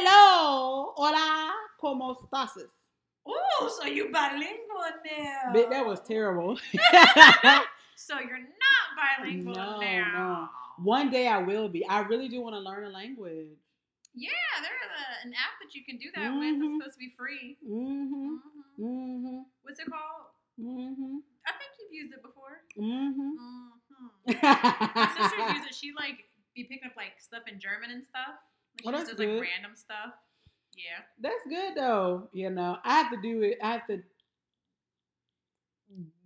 Hello, hola, como estás? Oh, so you bilingual now? Bitch, that was terrible. So you're not bilingual No, now. One day I will be. I really do want to learn a language. Yeah, there's an app that you can do that with. Mhm. It's supposed to be free. Mm-hmm. Mhm. Mm-hmm. What's it called? Mm-hmm. I think you've used it before. Mm-hmm. Mm-hmm. My sister uses it. She like be picking up like stuff in German and stuff. Just that's does like random stuff. Yeah. That's good though. You know, I have to do it. I have to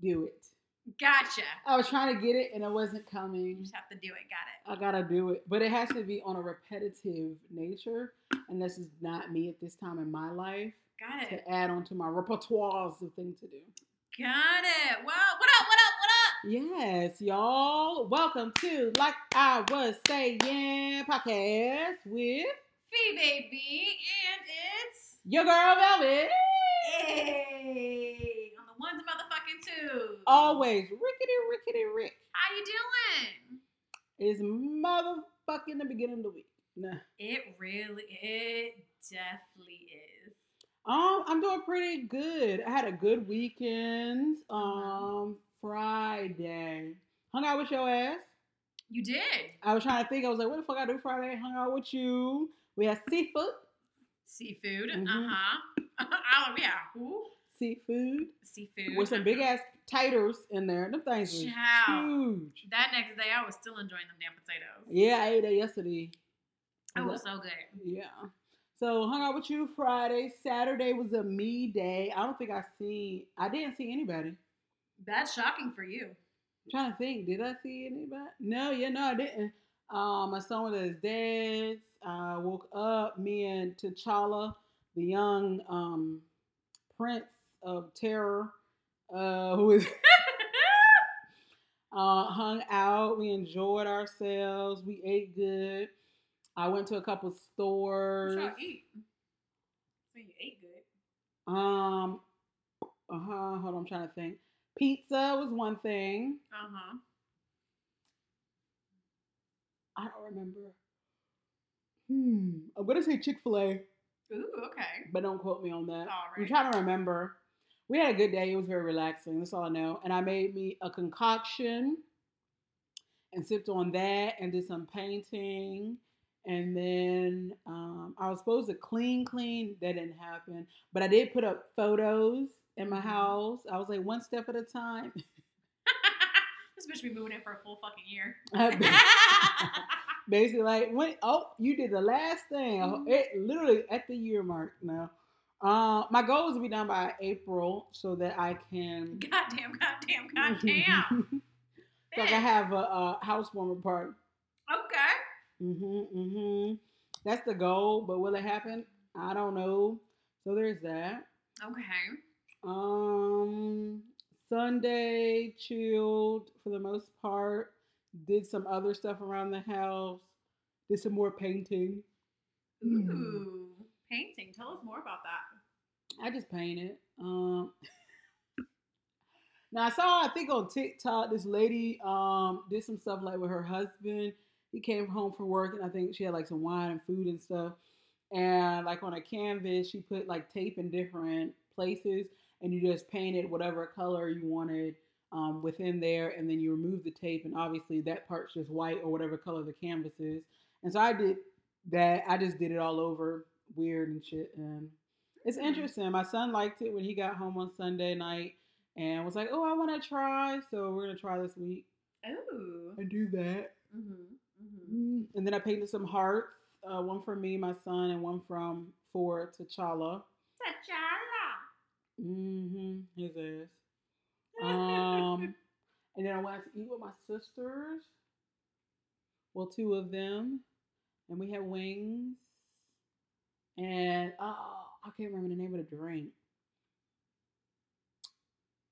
do it. Gotcha. I was trying to get it and it wasn't coming. You just have to do it. Got it. I gotta do it, but it has to be on a repetitive nature, and this is not me at this time in my life Got it. to add on to my repertoires of things to do. Got it. Well, what up? What up? Yes, y'all. Welcome to Like I Was Saying podcast with Fee baby, and it's your girl Velvet. hey on the ones and motherfucking twos. Always rickety rickety rick How you doing? is motherfucking the beginning of the week. Nah. It really, it definitely is. Um, I'm doing pretty good. I had a good weekend. Uh-huh. Um, Friday. Hung out with your ass. You did I was trying to think. I was like, what the fuck I do Friday? Hung out with you. We had seafood. seafood. Mhm. Uh huh. oh yeah. Who? Seafood. Seafood With some big ass taters in there. Them things Child. huge. That next day, I was still enjoying them damn potatoes. Yeah, I ate that yesterday. It was so good. Yeah. So hung out with you Friday. Saturday was a me day. I don't think I seen I didn't see anybody. That's shocking for you. I'm trying to think, did I see anybody? No, yeah, no, I didn't. Um, my son was at his dad's. I woke up, me and T'Challa, the young um prince of terror, uh, who is uh, hung out. We enjoyed ourselves. We ate good. I went to a couple What stores. y'all eat? So you ate good. Um, uh huh. Hold on, I'm trying to think. Pizza was one thing. Uh huh. I don't remember. Hmm. I'm gonna say Chick Fil A, Ooh, okay. but don't quote me on that. All I'm trying to remember. We had a good day. It was very relaxing. That's all I know. And I made me a concoction and sipped on that and did some painting. And then um, I was supposed to clean, clean. That didn't happen. But I did put up photos in my Mhm. house. I was like one step at a time. this bitch be moving in for a full fucking year. Basically, like when oh, you did the last thing. Mhm. It literally at the year mark now. Uh, my goal is to be done by April so that I can. goddamn, goddamn, goddamn. so I have a, a housewarming party. Okay. Mm-hmm, mm-hmm. That's the goal, but will it happen? I don't know. So there's that. Okay. Um, Sunday chilled for the most part. Did some other stuff around the house. Did some more painting. Ooh. Painting. Tell us more about that. I just painted. Um, now I saw, I think on TikTok, this lady um did some stuff like with her husband. He came home from work, and I think she had like some wine and food and stuff. And like on a canvas, she put like tape in different places, and you just painted whatever color you wanted um, within there, and then you remove the tape, and obviously that part's just white or whatever color the canvas is. And so I did that. I just did it all over, weird and shit, and it's Hmm. interesting. My son liked it when he got home on Sunday night and was like, "Oh, I want to try." So we're gonna try this week Ooh. and do that. Mm-hmm. Mm-hmm. Mm, And then I painted some hearts, uh, one for me, my son, and one from for T'Challa. T'Challa. Mm-hmm. His ass. Um, and then I went to eat with my sisters. Well, two of them, and we had wings. And oh, I can't remember the name of the drink.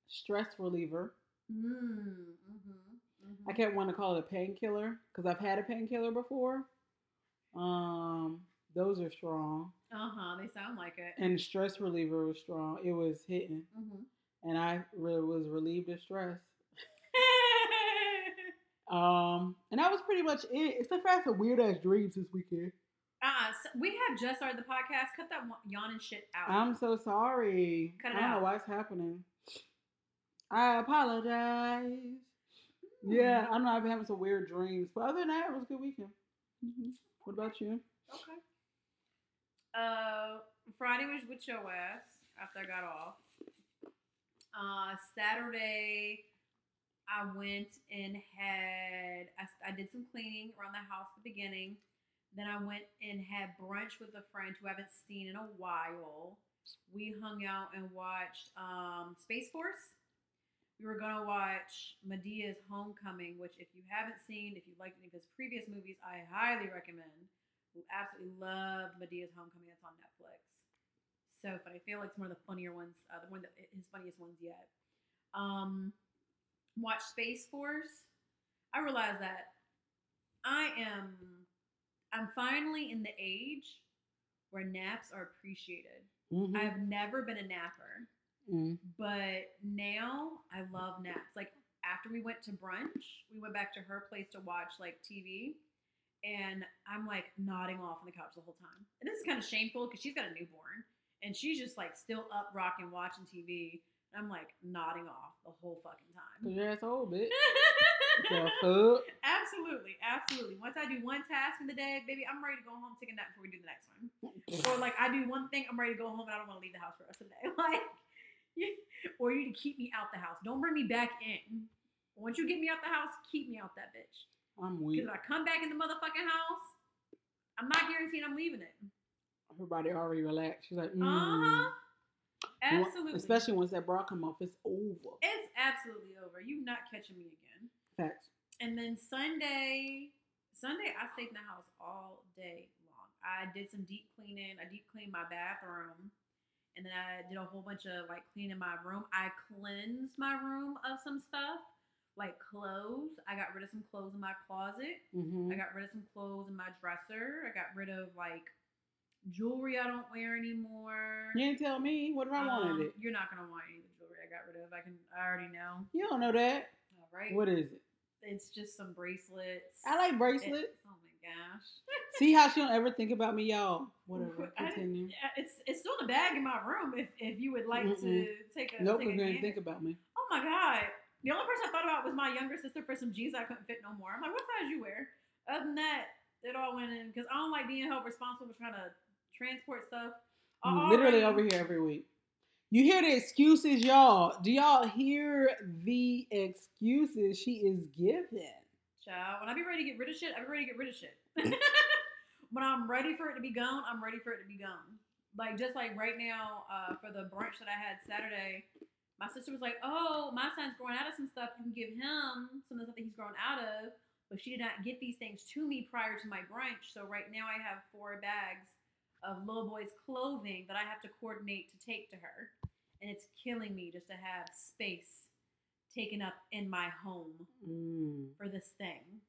Stress reliever. Mm-hmm. Mm-hmm. I kept wanting to call it a painkiller because I've had a painkiller before. Um, those are strong, Uh huh. They sound like it. and stress reliever was strong. It was hitting, Mm-hmm. and I really was relieved of stress. Um, and that was pretty much it. Except for I had some weird ass dreams this weekend. Uh, so we have just started the podcast. Cut that yawning shit out. I'm so sorry. Cut it I don't know why it's happening. I apologize. Hmm. Yeah, I know I've been having some weird dreams, but other than that, it was a good weekend. hmm What about you? Okay. Uh, Friday was with your ass after I got off. Uh, Saturday, I went and had I, I did some cleaning around the house at the beginning. Then I went and had brunch with a friend who I haven't seen in a while. We hung out and watched um, Space Force. We were gonna watch Madea's Homecoming, which if you haven't seen, if you liked any of his previous movies, I highly recommend. Absolutely loved Madea's Homecoming. That's on Netflix. So funny. I feel like it's one of the funnier ones, uh, the one that his funniest ones yet. Um, watch Space Force. I realized that I am, I'm finally in the age where naps are appreciated. Mhm. I've never been a napper, Mm. but now I love naps. Like after we went to brunch, we went back to her place to watch like TV, and I'm like nodding off on the couch the whole time. And this is kind of shameful because she's got a newborn, and she's just like still up rocking watching TV. And I'm like nodding off the whole fucking time. Your ass old, bitch. Absolutely, absolutely. Once I do one task in the day, baby, I'm ready to go home, take a nap before we do the next one. Or like I do one thing, I'm ready to go home and I don't want to leave the house for the rest of the day. Like, or you need to keep me out the house. Don't bring me back in. Once you get me out the house, keep me out that bitch. I'm weak. Because if I come back in the motherfucking house, I'm not guaranteeing I'm leaving it. Everybody already relaxed. She's like, mm. Uh huh. Absolutely. Especially once that bra come off, it's over. it's absolutely over. You're not catching me again. Facts. And then Sunday, Sunday I stayed in the house all day long. I did some deep cleaning. I deep cleaned my bathroom, and then I did a whole bunch of like cleaning my room. I cleansed my room of some stuff, like clothes. I got rid of some clothes in my closet. hmm I got rid of some clothes in my dresser. I got rid of like jewelry I don't wear anymore. You didn't tell me. What if I Um, wanted it? You're not gonna want any of the jewelry I got rid of. I can. I already know. You don't know that. All right. What is it? It's just some bracelets. I like It- bracelets. oh my gosh. See how she don't ever think about me, y'all. Whatever. I Continue. yeah, It's it's still in the bag in my room. If if you would like to Mm-mm. take a Nope, take a didn't think about me. Oh my god. The only person I thought about was my younger sister for some jeans I couldn't fit no more. I'm like, what size you wear? Other than that, it all went in because I don't like being held responsible for trying to transport stuff. I'm literally over here every week. You hear the excuses, y'all. Do y'all hear the excuses she is giving? Child, when I be ready to get rid of shit, I be ready to get rid of shit. when I'm ready for it to be gone, I'm ready for it to be gone. Like just like right now, uh, for the brunch that I had Saturday, my sister was like, "Oh, my son's growing out of some stuff. You can give him some of the stuff that he's grown out of." But she did not get these things to me prior to my brunch. So right now I have four bags of little boy's clothing that I have to coordinate to take to her, and it's killing me just to have space taken up in my home Mm. for this thing.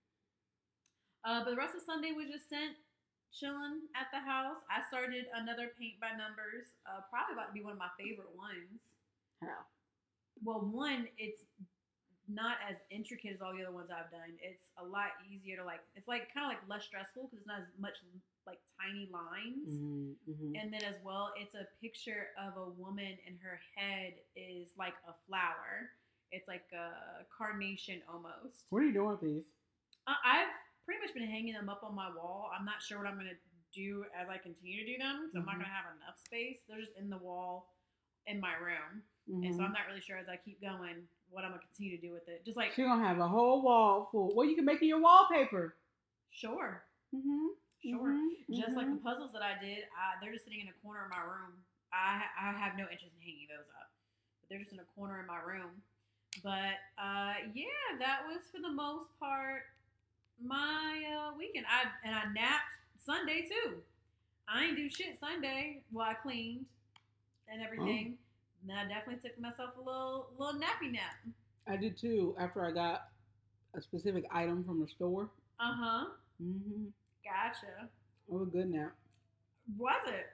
Uh, but the rest of Sunday was just sent chilling at the house. I started another paint by numbers, uh, probably about to be one of my favorite ones. How? Well, one, it's not as intricate as all the other ones I've done. It's a lot easier to like. It's like kind of like less stressful because it's not as much like tiny lines. Mm, mhm. And then as well, it's a picture of a woman and her head is like a flower. It's like a carnation almost. What are you doing with these? Uh, I've pretty much been hanging them up on my wall. I'm not sure what I'm gonna do as I continue to do them because I'm not Mhm. gonna have enough space. They're just in the wall in my room, and so Mhm. I'm not really sure as I keep going what I'm gonna continue to do with it. Just like She gonna have a whole wall full. Well, you can make it your wallpaper. sure, Mm-hmm. sure. Just like the puzzles that I did, uh, they're just sitting in a corner of my room. I I have no interest in hanging those up, but they're just in a corner in my room. But uh, yeah, that was for the most part my uh, weekend. I and I napped Sunday too. I ain't do shit Sunday. Well, I cleaned and everything. And I definitely took myself a little little nappy nap. I did too. After I got a specific item from the store. Uh huh. Mm-hmm. Gotcha. It was a good nap. Was it?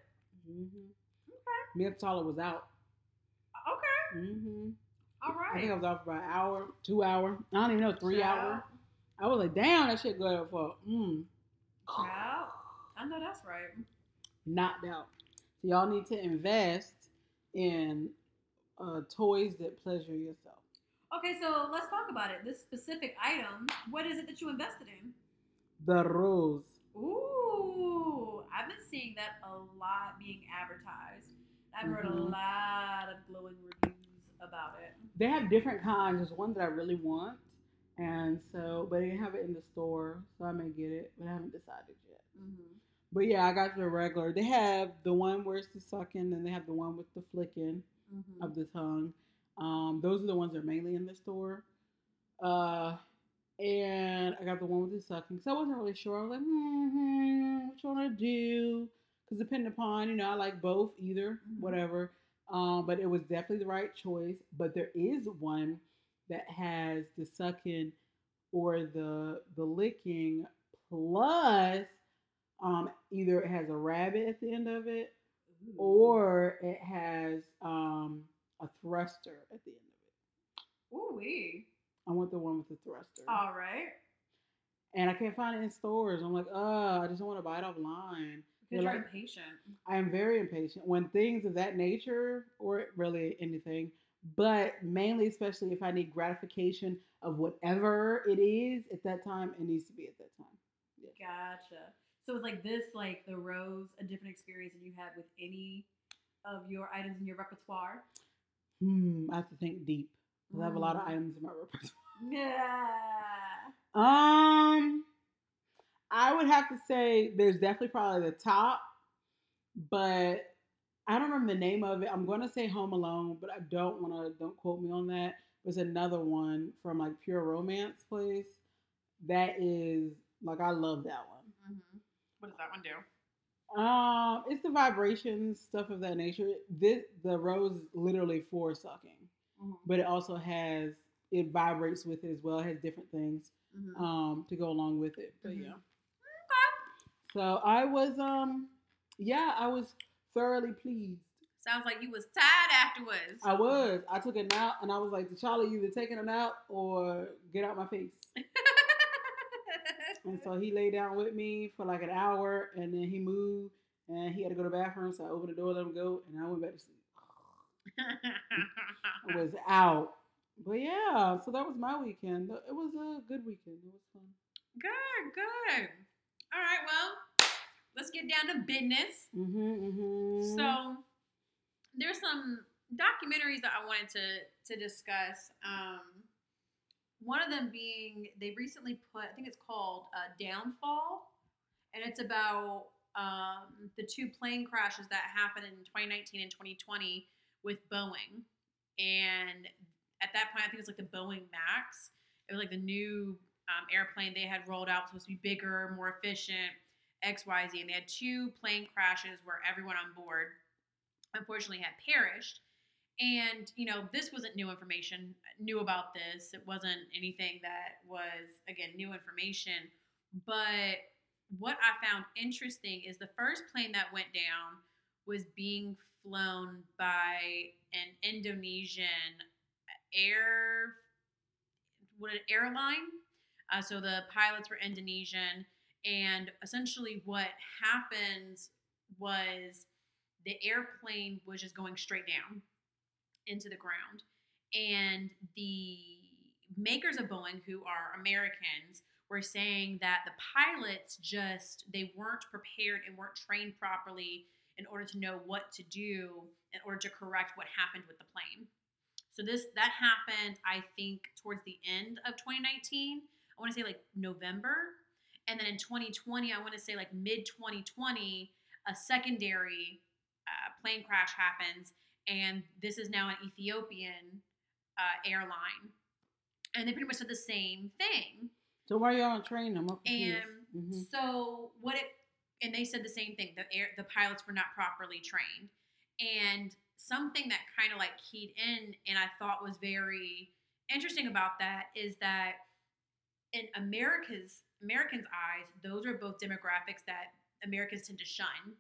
Mm-hmm. Okay. Me was out. Okay. Mm-hmm. All I think I was off for an hour, two hour. I don't even know, three hours. I was like, damn, that shit good for. Mm. I know that's right. knocked out. So y'all need to invest in uh, toys that pleasure yourself. Okay, so let's talk about it. This specific item, what is it that you invested in? The rose. Ooh, I've been seeing that a lot being advertised. I've heard a Mhm. lot of glowing reviews about it. They have different kinds. There's one that I really want, and so but they have it in the store, so I may get it, but I haven't decided yet. Mm-hmm. But yeah, I got the regular. They have the one where it's the sucking, and they have the one with the flicking Mm-hmm. of the tongue. Um, those are the ones that are mainly in the store. Uh, and I got the one with the sucking. So I wasn't really sure. I was like, hmm, what you want to do? Because depending upon, you know, I like both, either, Mhm. whatever. Um, but it was definitely the right choice. But there is one that has the sucking or the the licking plus um, either it has a rabbit at the end of it or it has um, a thruster at the end of it. Ooh wee. I want the one with the thruster. All right. And I can't find it in stores. I'm like, oh, I just don't want to buy it offline. Because They're you're like- impatient. I am very impatient when things of that nature, or really anything, but mainly, especially if I need gratification of whatever it is at that time, it needs to be at that time. Gotcha. So it's like this, like the rose, a different experience than you had with any of your items in your repertoire. Hmm, I have to think deep. 'cause I have a lot of Mm. items in my repertoire. Yeah. Um, I would have to say there's definitely probably the top, but I don't remember the name of it. I'm going to say Home Alone, but I don't want to. Don't quote me on that. There's another one from like Pure Romance place that is like I love that one. Mm-hmm. What does that one do? Um, it's the vibrations stuff of that nature. This the rose is literally for sucking, Mm-hmm. but it also has it vibrates with it as well. It has different things Mm-hmm. um to go along with it. But Mhm. yeah. So I was um yeah, I was thoroughly pleased. Sounds like you was tired afterwards. I was. I took a nap and I was like, T'Challa either taking a nap or get out my face. And so he lay down with me for like an hour and then he moved and he had to go to the bathroom. So I opened the door, let him go, and I went back to sleep. I was out. But yeah, so that was my weekend. It was a good weekend. It was fun. good, good. All right, well, let's get down to business. Mm-hmm, mm-hmm. So there's some documentaries that I wanted to to discuss. Um, one of them being they recently put, I think it's called uh, Downfall, and it's about um, the two plane crashes that happened in 2019 and 2020 with Boeing. And at that point, I think it was like the Boeing Max. It was like the new um, airplane they had rolled out, supposed to be bigger, more efficient, X, Y, Z. And they had two plane crashes where everyone on board unfortunately had perished. And, you know, this wasn't new information, knew about this. It wasn't anything that was, again, new information. But what I found interesting is the first plane that went down was being flown by an Indonesian air, what an airline. Uh, so the pilots were Indonesian, and essentially what happened was the airplane was just going straight down into the ground, and the makers of Boeing, who are Americans, were saying that the pilots just they weren't prepared and weren't trained properly in order to know what to do in order to correct what happened with the plane. So this that happened, I think, towards the end of 2019. I want to say like November, and then in 2020, I want to say like mid 2020, a secondary uh, plane crash happens, and this is now an Ethiopian uh, airline, and they pretty much said the same thing. So why y'all train them? Confused. And Mhm. so what it and they said the same thing. The air the pilots were not properly trained. And something that kind of like keyed in and I thought was very interesting about that is that in America's Americans' eyes, those are both demographics that Americans tend to shun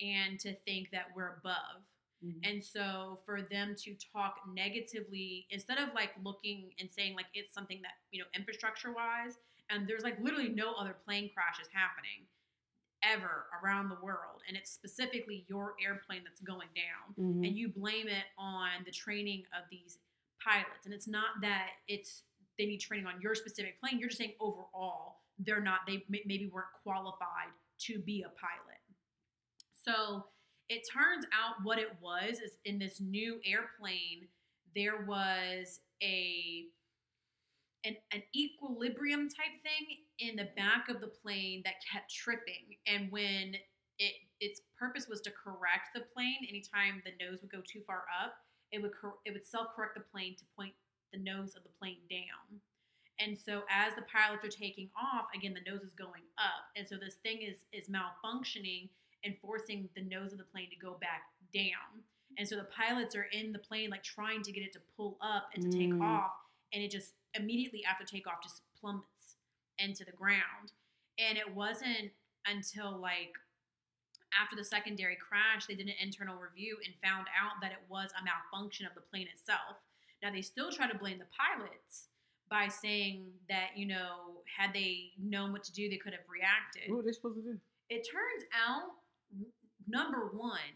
and to think that we're above. Mhm. And so for them to talk negatively, instead of like looking and saying like it's something that, you know, infrastructure wise, and there's like literally no other plane crashes happening. ever around the world, and it's specifically your airplane that's going down, Mhm. and you blame it on the training of these pilots, and it's not that it's they need training on your specific plane. You're just saying overall they're not they maybe weren't qualified to be a pilot. So it turns out what it was is in this new airplane there was a an, an equilibrium type thing in the back of the plane that kept tripping. And when it its purpose was to correct the plane anytime the nose would go too far up it would cor- it would self correct the plane to point the nose of the plane down. And so as the pilots are taking off again the nose is going up. And so this thing is is malfunctioning and forcing the nose of the plane to go back down and so the pilots are in the plane like trying to get it to pull up and to take Mm. off and it just immediately after takeoff just plummets into the ground and it wasn't until like after the secondary crash they did an internal review and found out that it was a malfunction of the plane itself now they still try to blame the pilots by saying that you know had they known what to do they could have reacted What are they supposed to do? it turns out number one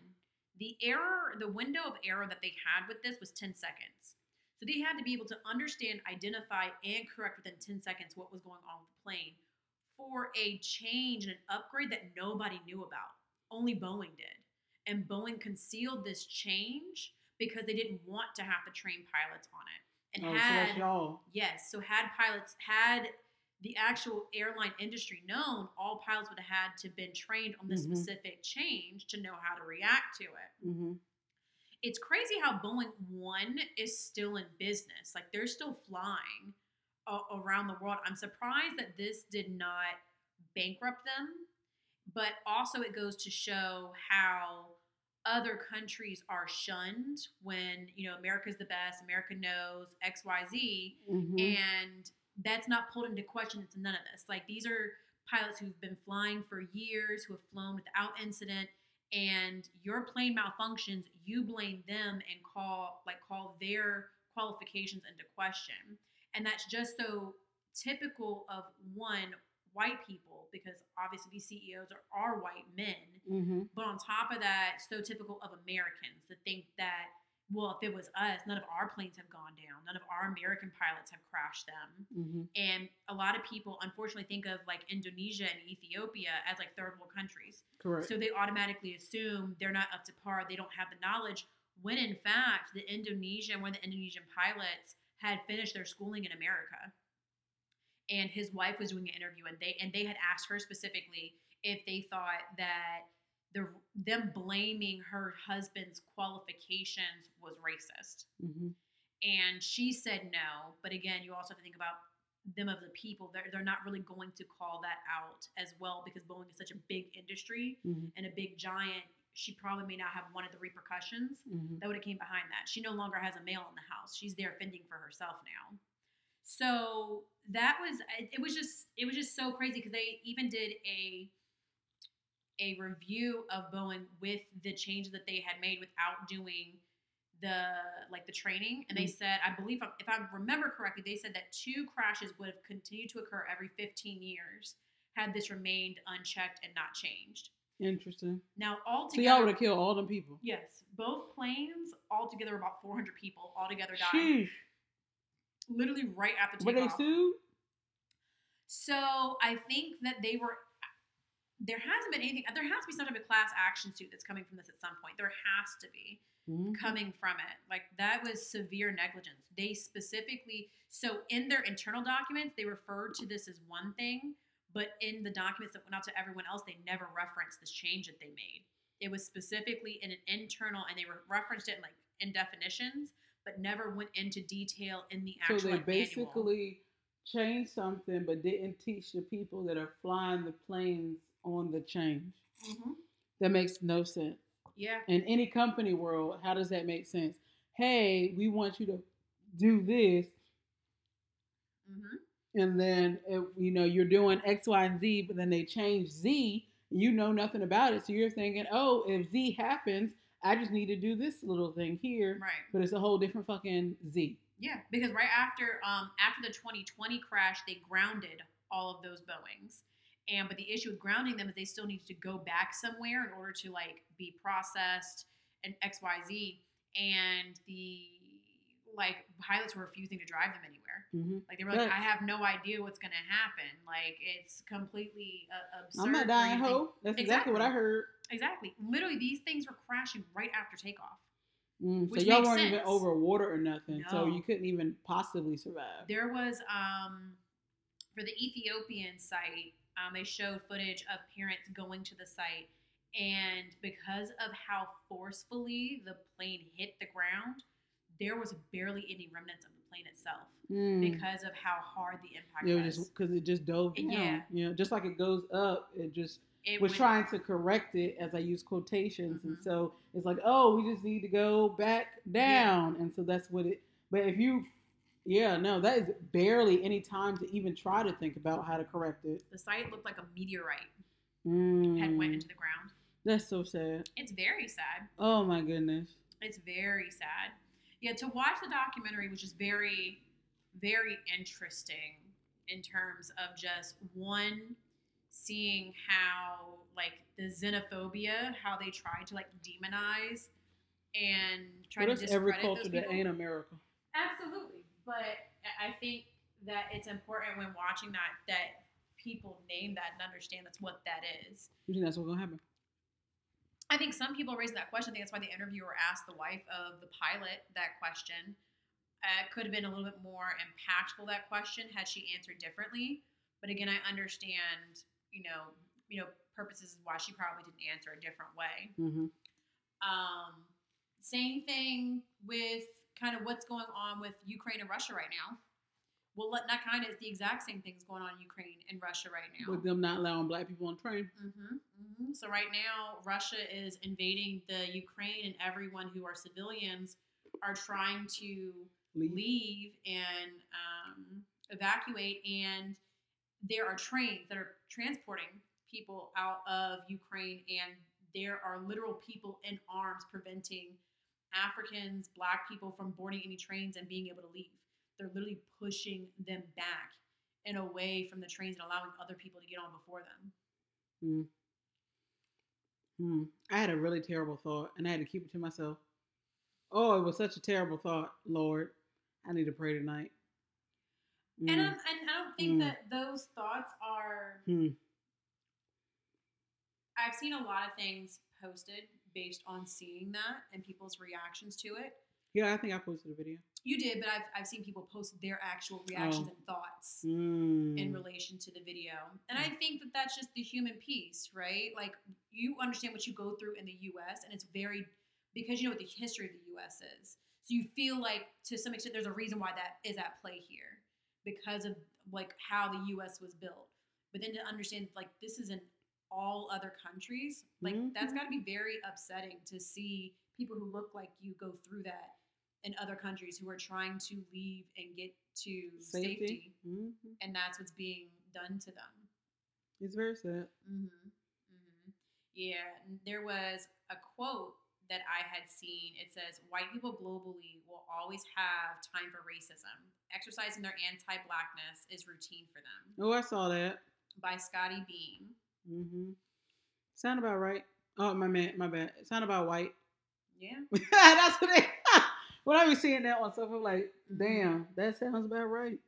the error the window of error that they had with this was 10 seconds so they had to be able to understand identify and correct within 10 seconds what was going on with the plane for a change and an upgrade that nobody knew about only boeing did and boeing concealed this change because they didn't want to have to train pilots on it and Oh, so had that's y'all. Yes. So had pilots had the actual airline industry known, all pilots would have had to been trained on this Mhm. specific change to know how to react to it. hmm It's crazy how Boeing One is still in business. Like they're still flying a- around the world. I'm surprised that this did not bankrupt them, but also it goes to show how other countries are shunned when you know America's the best, America knows X Y Z, hmm and that's not pulled into question into none of this. Like these are pilots who've been flying for years who have flown without incident and your plane malfunctions you blame them and call like call their qualifications into question. And that's just so typical of one white people because obviously these ceos are, are white men. Hmm but on top of that, so typical of Americans to think that, well, if it was us, none of our planes have gone down. None of our American pilots have crashed them. hmm And a lot of people, unfortunately, think of like Indonesia and Ethiopia as like third world countries. Correct. So they automatically assume they're not up to par. They don't have the knowledge. When in fact, the Indonesian, one of the Indonesian pilots had finished their schooling in America. And his wife was doing an interview, and they and they had asked her specifically if they thought that the them blaming her husband's qualifications was racist. hmm And she said no. But again, you also have to think about them of the people. They're, they're not really going to call that out as well because Boeing is such a big industry hmm and a big giant. She probably may not have wanted the repercussions hmm that would have came behind that. She no longer has a male in the house. She's there fending for herself now. So that was it it was just it was just so crazy because they even did a a review of Boeing with the changes that they had made without doing the like the training and they mm-hmm. said I believe if I remember correctly they said that two crashes would have continued to occur every 15 years had this remained unchecked and not changed. Interesting. Now So y'all altogether would have killed all them people. Yes, both planes altogether about 400 people altogether died. Sheesh. Literally right after Were they sued? So I think that they were. There hasn't been anything. There has to be some type of class action suit that's coming from this at some point. There has to be Mhm. coming from it. Like that was severe negligence. They specifically. So in their internal documents, they referred to this as one thing, but in the documents that went out to everyone else, they never referenced this change that they made. It was specifically in an internal, and they re- referenced it in like in definitions, but never went into detail in the actual. So they manual. basically changed something, but didn't teach the people that are flying the planes on the change. Mhm. That makes no sense. Yeah. In any company world, how does that make sense? Hey, we want you to do this, hmm and then you know you're doing X, Y, and Z, but then they change Z. You know nothing about it, so you're thinking, oh, if Z happens, I just need to do this little thing here, Right. but it's a whole different fucking Z. Yeah, because right after um after the 2020 crash, they grounded all of those Boeings, And but the issue with grounding them is they still need to go back somewhere in order to like be processed and X Y Z. And the like pilots were refusing to drive them anywhere. hmm Like they were like, Right. I have no idea what's gonna happen. Like it's completely uh, absurd. I'm not dying to hoe. That's exactly, what I heard. Exactly. Literally, these things were crashing right after takeoff. Mm, so y'all weren't even over water or nothing, so you couldn't even possibly survive. There was um for the Ethiopian site, um, they showed footage of parents going to the site, and because of how forcefully the plane hit the ground, there was barely any remnants of the plane itself Mm. because of how hard the impact It was. was because it just dove down. Yeah. You know, just like it goes up, it just it was went- trying to correct it as I use quotations, and Mhm. so it's like, oh, we just need to go back down, and so that's what it. But if you, yeah, no, that is barely any time to even try to think about how to correct it. the site looked like a meteorite Mm, had went into the ground. that's so sad. It's very sad. Oh my goodness. It's very sad. Yeah, to watch the documentary, which is very, very interesting in terms of just one, seeing how like the xenophobia, how they try to like demonize and try to that's every culture those that ain't America. Absolutely, but I think that it's important when watching that that people name that and understand that's what that is. You think that's what's gonna happen? I think some people raising that question. I think that's why the interviewer asked the wife of the pilot that question. Uh, could have been a little bit more impactful that question had she answered differently. But again, I understand, you know, you know, purposes why she probably didn't answer a different way. hmm Um, same thing with kind of what's going on with Ukraine and Russia right now. Well, let- not kind of is the exact same things going on in Ukraine and Russia right now. With them not allowing black people on train. hmm hmm So right now, Russia is invading the Ukraine, and everyone who are civilians are trying to Leave. leave and um, evacuate. And there are trains that are transporting people out of Ukraine, and there are literal people in arms preventing Africans, Black people from boarding any trains and being able to leave. They're literally pushing them back and away from the trains and allowing other people to get on before them. Hmm. I had a really terrible thought, and I had to keep it to myself. Oh, it was such a terrible thought, Lord. I need to pray tonight. And, Mm. um, and I don't think Mm. that those thoughts are. Hmm. I've seen a lot of things posted based on seeing that and people's reactions to it. Yeah, I think I posted a video. You did, but I've, I've seen people post their actual reactions Oh. and thoughts Mm. in relation to the video. And I think that that's just the human piece, right? Like, you understand what you go through in the US, and it's very, because you know what the history of the US is. So you feel like, to some extent, there's a reason why that is at play here because of like how the US was built. But then to understand, like, this is in all other countries, like, that's Mhm. got to be very upsetting to see people who look like you go through that in other countries who are trying to leave and get to Safety. safety hmm and that's what's being done to them. It's very sad. Mm-hmm. Mm-hmm. Yeah, there was a quote that I had seen. It says, "White people globally will always have time for racism. Exercising their anti-blackness is routine for them." Oh, I saw that. By Scottie Beam. Hmm Sound about right. Oh, my man, my bad. Sound about white. Yeah. That's what they. when I be seeing that on stuff, I'm like, Mhm. damn, that sounds about right.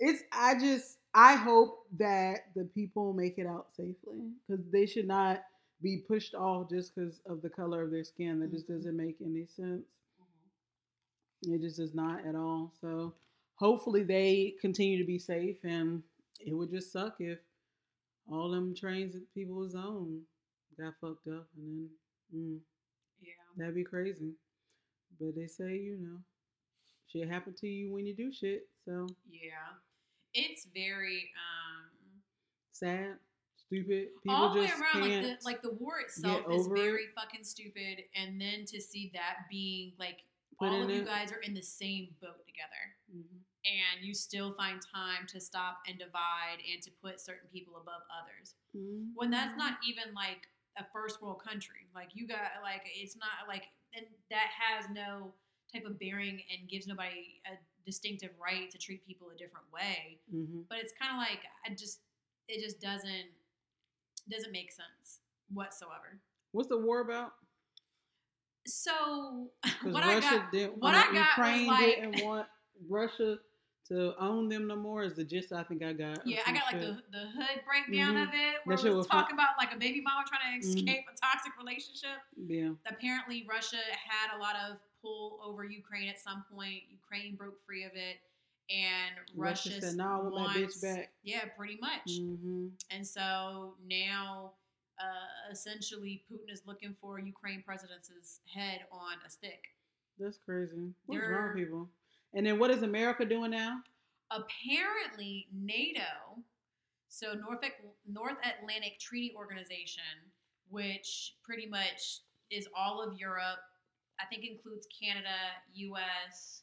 It's. I just. I hope that the people make it out safely because they should not be pushed off just because of the color of their skin. That just Mhm. doesn't make any sense. It just does not at all. So hopefully they continue to be safe, and it would just suck if all them trains that people was on got fucked up, and then mm, Yeah. that'd be crazy. But they say you know, shit happen to you when you do shit. So Yeah. It's very um sad, stupid. People all the way around like the like the war itself is over it. very fucking stupid and then to see that being like Put all of you guys are in the same boat together Mhm. And you still find time to stop and divide and to put certain people above others when that's not even like a first world country like you got like it's not like and that has no type of bearing and gives nobody a distinctive right to treat people a different way Mhm. but it's kind of like I just it just doesn't doesn't make sense whatsoever. What's the war about? So what Russia I got, didn't. what I got was Ukraine like- didn't want Russia to own them no more. Is the gist I think I got? yeah, I got like the the hood breakdown Mhm. of it, where That it was was fun. talking about like a baby mama trying to Mhm. escape a toxic relationship. Yeah. apparently Russia had a lot of pull over Ukraine at some point. Ukraine broke free of it, and Russia Russia said, "No, I want my bitch back." Yeah, pretty much. hmm And so now, uh, essentially, Putin is looking for Ukraine president's head on a stick. That's crazy. What's wrong They're- people? And then what is America doing now? Apparently, NATO, so North North Atlantic Treaty Organization, which pretty much is all of Europe, I think includes Canada, U.S.,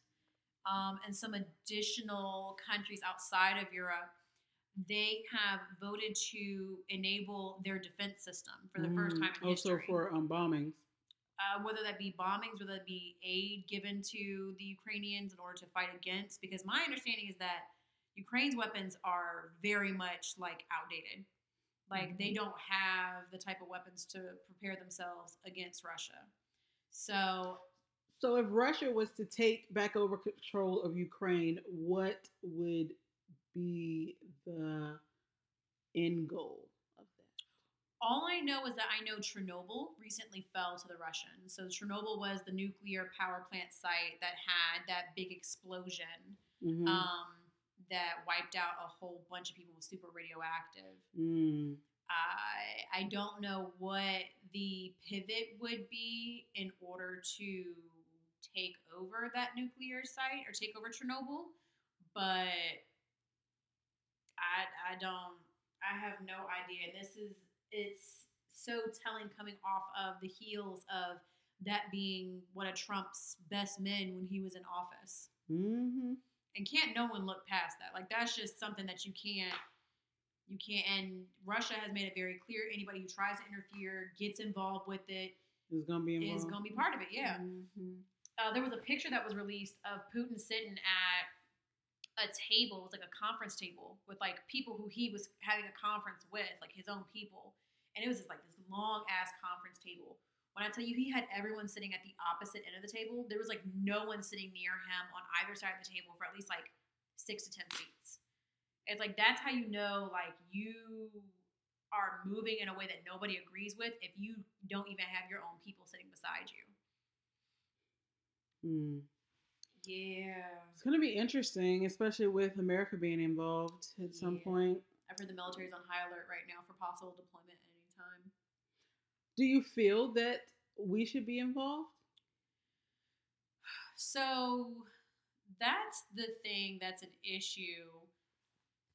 um, and some additional countries outside of Europe. They have voted to enable their defense system for the first Mm. time in Also history. for um, bombings. Uh, whether that be bombings, whether that be aid given to the Ukrainians in order to fight against. Because my understanding is that Ukraine's weapons are very much like outdated. Like they Mhm. don't have the type of weapons to prepare themselves against Russia. So So if Russia was to take back over control of Ukraine, what would be the end goal? All I know is that I know Chernobyl recently fell to the Russians. So Chernobyl was the nuclear power plant site that had that big explosion Mhm. um, that wiped out a whole bunch of people with super radioactive. Mm. I I don't know what the pivot would be in order to take over that nuclear site or take over Chernobyl, but I I don't I have no idea. And this is it's so telling coming off of the heels of that being one of Trump's best men when he was in office. Hmm and can't no one look past that. Like that's just something that you can't you can't and russia has made it very clear. Anybody who tries to interfere gets involved with It's gonna be involved. is going to be part of it yeah. Mhm. uh, there was a picture that was released of putin sitting at a table it was like a conference table with like people who he was having a conference with like his own people and it was just like this long ass conference table when I tell you he had everyone sitting at the opposite end of the table, there was like no one sitting near him on either side of the table for at least like six to ten seats. It's like that's how you know like you are moving in a way that nobody agrees with if you don't even have your own people sitting beside you. Mm. Yeah. It's gonna be interesting, especially with America being involved at some point. I've heard the military's on high alert right now for possible deployment at any time. Do you feel that we should be involved? So that's the thing that's an issue.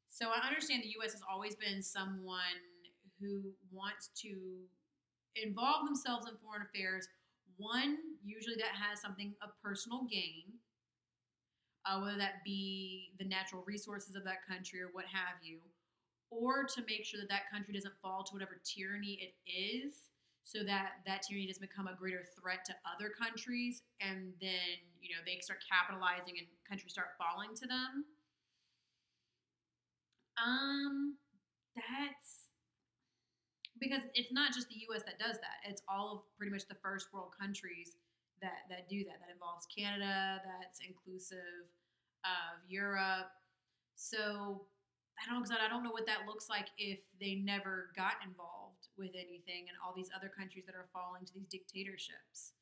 So I understand the U.S. has always been someone who wants to involve themselves in foreign affairs. One, usually that has something of personal gain, uh, whether that be the natural resources of that country or what have you, or to make sure that that country doesn't fall to whatever tyranny it is so that that tyranny doesn't become a greater threat to other countries and then you know they start capitalizing and countries start falling to them. Um that's because it's not just the us that does that. It's all of pretty much the first world countries that that do that that involves canada that's inclusive of europe so I don't I don't know what that looks like if they never got involved with anything and all these other countries that are falling to these dictatorships.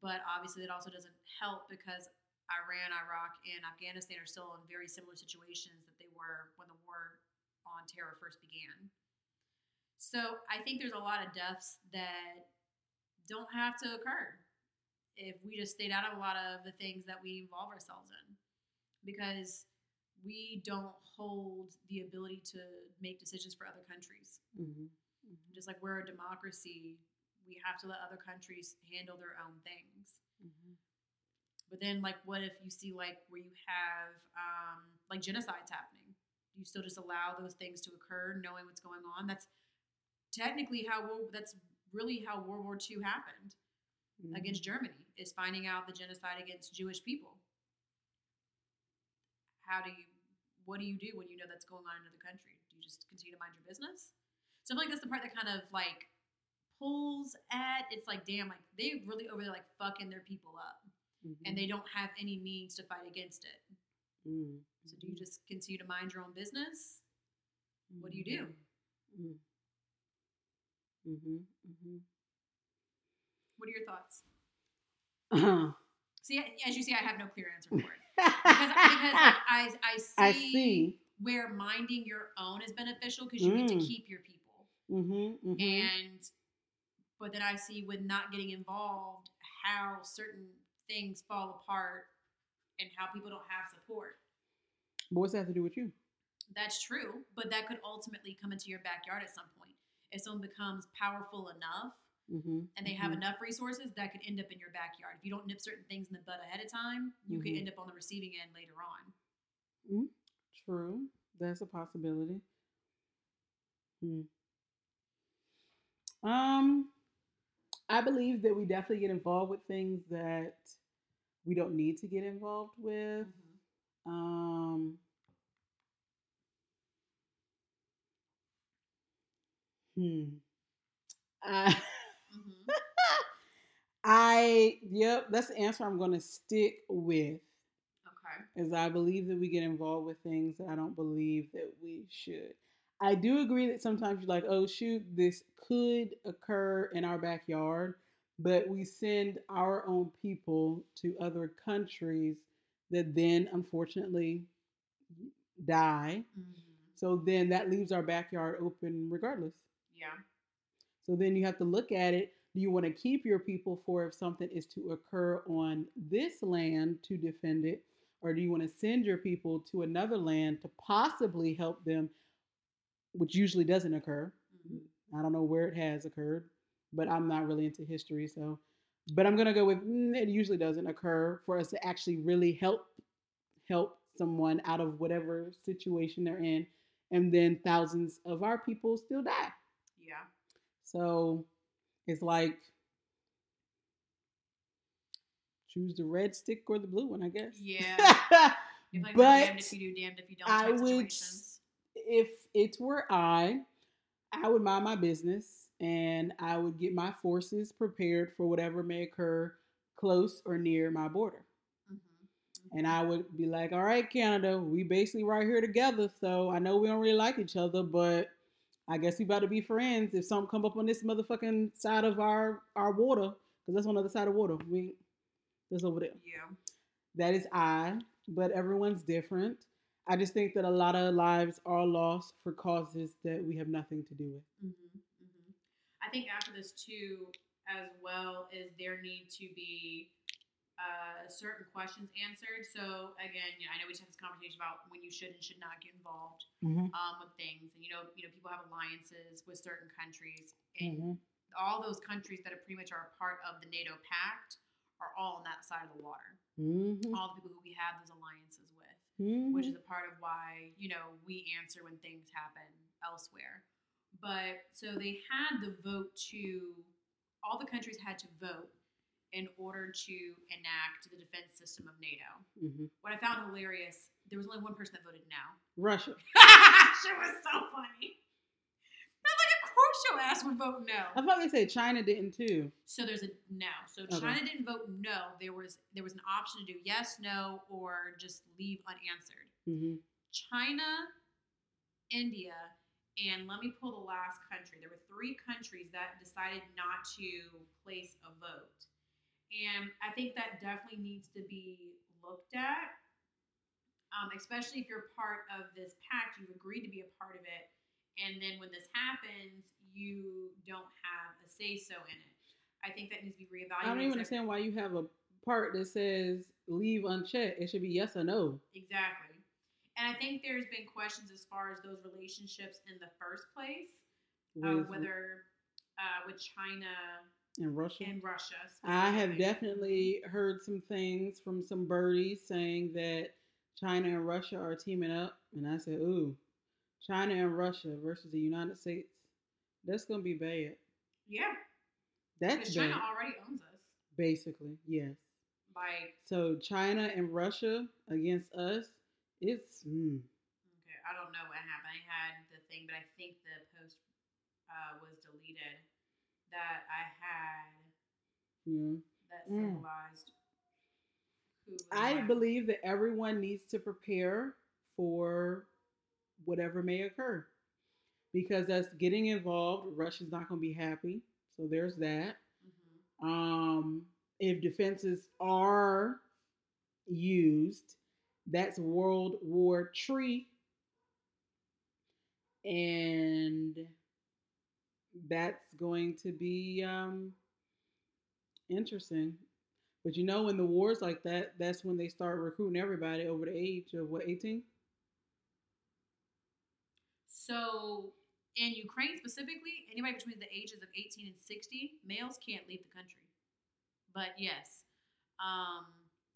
But obviously, that also doesn't help because Iran, Iraq, and Afghanistan are still in very similar situations that they were when the war on terror first began. So I think there's a lot of deaths that don't have to occur if we just stayed out of a lot of the things that we involve ourselves in because we don't hold the ability to make decisions for other countries. Mm-hmm. Just like we're a democracy, we have to let other countries handle their own things. Mm-hmm. But then, like, what if you see like where you have um, like genocides happening? Do you still just allow those things to occur, knowing what's going on. That's technically how that's really how World War II happened Mm-hmm. against Germany is finding out the genocide against Jewish people. How do you, what do you do when you know that's going on in another country? Do you just continue to mind your business? So I feel like that's the part that kind of like pulls at. It's like, damn, like they really over there like fucking their people up, and they don't have any means to fight against it. Mm. So do you just continue to mind your own business? what do you do? Mm-hmm. Mm-hmm. What are your thoughts? Mm-hmm. See, as you see, I have no clear answer for it because, because I I see, I see. where minding your own is beneficial because you get to Mm. keep your people. Mm-hmm. mm-hmm. and but then I see with not getting involved how certain things fall apart and how people don't have support. But what's that have to do with you? That's true, but that could ultimately come into your backyard at some point. If someone becomes powerful enough Mm-hmm. and they have Mhm. enough resources, that could end up in your backyard. If you don't nip certain things in the bud ahead of time, you could Mhm. end up on the receiving end later on. True. That's a possibility. Hmm. Um, I believe that we definitely get involved with things that we don't need to get involved with. Um, hmm. I. I, yep, that's the answer I'm going to stick with. Okay. is I believe that we get involved with things that I don't believe that we should. I do agree that sometimes you're like, oh shoot, this could occur in our backyard, but we send our own people to other countries that then unfortunately die. Mhm. So then that leaves our backyard open regardless. Yeah. So then you have to look at it. Do you want to keep your people for if something is to occur on this land to defend it? Or do you want to send your people to another land to possibly help them, which usually doesn't occur? Mhm. I don't know where it has occurred, but I'm not really into history. So, but I'm going to go with mm, it usually doesn't occur for us to actually really help help someone out of whatever situation they're in. And then thousands of our people still die. Yeah. So it's like choose the red stick or the blue one, I guess. Yeah. Like but damned if you do, damned if you don't. I would, if it were I, I would mind my business and I would get my forces prepared for whatever may occur close or near my border. Mhm. And I would be like, all right, Canada, we basically right here together. So I know we don't really like each other, but I guess we about to be friends if something come up on this motherfucking side of our our water, because that's on the other side of water. We that's over there. Yeah. That is I, but everyone's different. I just think that a lot of lives are lost for causes that we have nothing to do with. hmm hmm I think after this too, as well, is there need to be uh, certain questions answered. So again, you know, I know we just had this conversation about when you should and should not get involved Mm-hmm. um, with things, and you know, you know, people have alliances with certain countries, and Mm-hmm. all those countries that are pretty much are a part of the NATO pact are all on that side of the water. Mm-hmm. All the people who we have those alliances with. Mm-hmm. which is a part of why you know we answer when things happen elsewhere. But so they had the vote to all the countries had to vote in order to enact the defense system of NATO. hmm What I found hilarious, there was only one person that voted no. Russia. she was so funny. I'm like, of course your ass would vote no. I thought they said China didn't too. So there's a no. So Okay. China didn't vote no. There was there was an option to do yes, no, or just leave unanswered. Mm-hmm. China, India, and let me pull the last country. There were three countries that decided not to place a vote. And I think that definitely needs to be looked at, um, especially if you're part of this pact, you've agreed to be a part of it. And then when this happens, you don't have a say so in it. I think that needs to be reevaluated. I don't even understand why you have a part that says leave unchecked. It should be yes or no. Exactly. And I think there's been questions as far as those relationships in the first place, uh, whether uh, with China in Russia. and Russia. I have definitely heard some things from some birdies saying that China and Russia are teaming up, and I said, "Ooh, China and Russia versus the United States. That's gonna be bad. Yeah, That's bad, China already owns us. basically. Yes. Like, So China and Russia against us. It's mm, okay, I don't know what happened. I had the thing, but I think the post uh, was deleted that I had Yeah. that symbolized who I believe that everyone needs to prepare for whatever may occur because that's getting involved. Russia's not going to be happy, so there's that. Mhm. Um, if defenses are used, that's World War Three, and that's going to be um, interesting. But you know, when the wars like that, that's when they start recruiting everybody over the age of what, 18? So in Ukraine specifically, anybody between the ages of 18 and 60, males can't leave the country. But yes, um,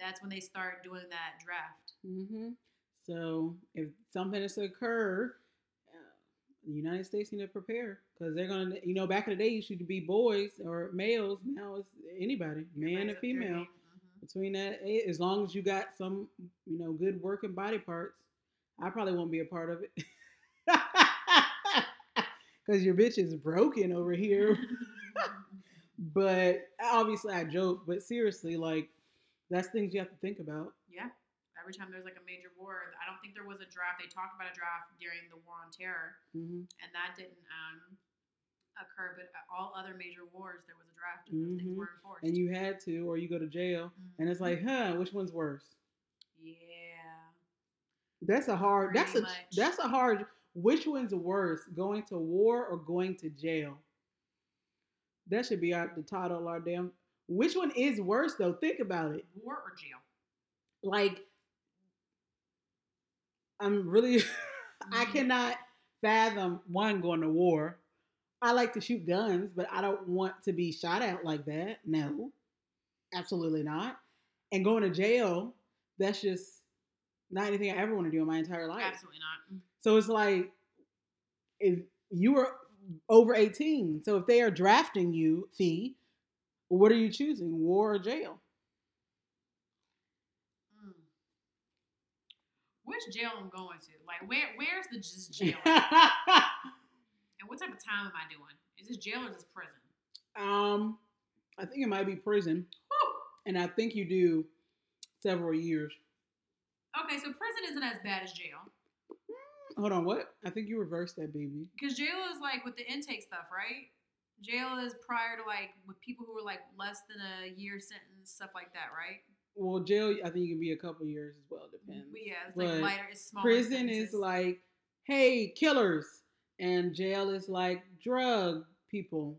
that's when they start doing that draft. Mm-hmm. So if something is to occur, the United States need to prepare because they're gonna, you know, back in the day, you should be boys or males. Now it's anybody, man Raise and up their female. Mhm. Between that, eh, as long as you got some, you know, good working body parts, I probably won't be a part of it. Because your bitch is broken over here. but obviously, I joke. But seriously, like, that's things you have to think about. Every time there's like a major war, I don't think there was a draft. They talked about a draft during the War on Terror, hmm and that didn't um, occur. But all other major wars, there was a draft, and those things were enforced. And you had to, or you go to jail. And it's like, huh, which one's worse? yeah. That's a hard. That's a much. that's a hard. Which one's worse, going to war or going to jail? That should be out the title of our damn. Which one is worse though? Think about it. War or jail? Like, I'm really, I Mhm. cannot fathom one going to war. I like to shoot guns, but I don't want to be shot at like that. No, absolutely not. And going to jail, that's just not anything I ever want to do in my entire life. Absolutely not. So it's like if you were over 18, so if they are drafting you, fee, what are you choosing, war or jail? Which jail I'm going to? Like, where? Where's the just jail? and what type of time am I doing? Is this jail or is this prison? um, I think it might be prison, Whew. and I think you do several years. Okay, so prison isn't as bad as jail Hold on, what? I think you reversed that, baby. because jail is like with the intake stuff, right? Jail is prior to like with people who are like less than a year sentence, stuff like that, right? Well, jail, I think you can be a couple years as well. Depends. But yeah, it's But like lighter. It's smaller. prison is like, hey, killers, and jail is like drug people.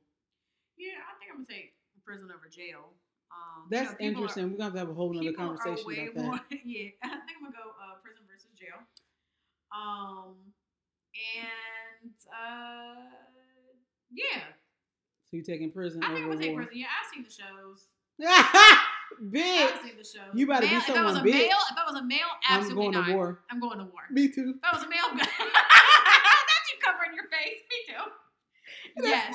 Yeah, I think I'm gonna take prison over jail. Um, you That's know, people are- interesting. We're gonna have to have a whole other conversation about that. more. Yeah, I think I'm gonna go uh, prison versus jail. Um, and uh, yeah, So you taking prison I think I'm gonna take prison. Yeah, I've seen the shows. Bitch, I've seen the shows. you better be Male- If I was a someone, bitch. male, if I was a male, I'm going not. to war. I'm going to war. Me too. If I was a male, I'm going. That's you covering your face. Me too. Yes,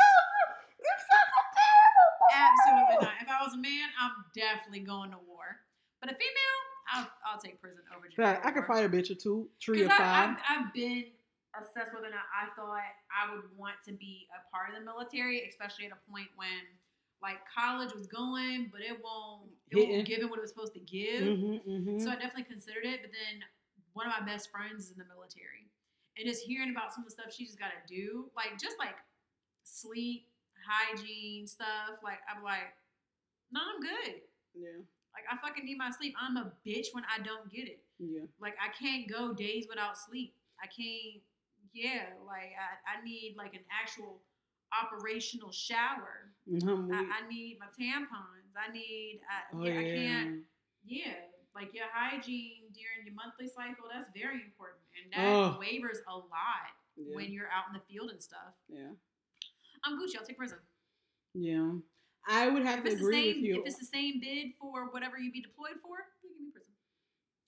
You're so cute. absolutely not. If I was a man, I'm definitely going to war. But a female, I'll, I'll take prison over jail. Fact, I could fight a bitch or two, three or five. I've, I've been assessed whether or not I thought I would want to be a part of the military, especially at a point when like college was going, but it won't it Hitting. won't give it what it was supposed to give. Mm-hmm, mm-hmm. So I definitely considered it. But then one of my best friends is in the military, and just hearing about some of the stuff she just got to do, like just like sleep, hygiene stuff, like I'm like, no, I'm good. yeah, Like I fucking need my sleep. I'm a bitch when I don't get it. yeah. Like I can't go days without sleep. I can't. Yeah, like I, I need like an actual operational shower. Mhm, I, I need my tampons. I need. I, oh yeah, yeah. I can't. Yeah, like your hygiene during your monthly cycle. That's very important, and that Oh. wavers a lot Yeah, when you're out in the field and stuff. yeah, I'm Gucci. I'll take prison. yeah. I would have If to it's the agree same, with you. if it's the same bid for whatever you'd be deployed for, you give me prison.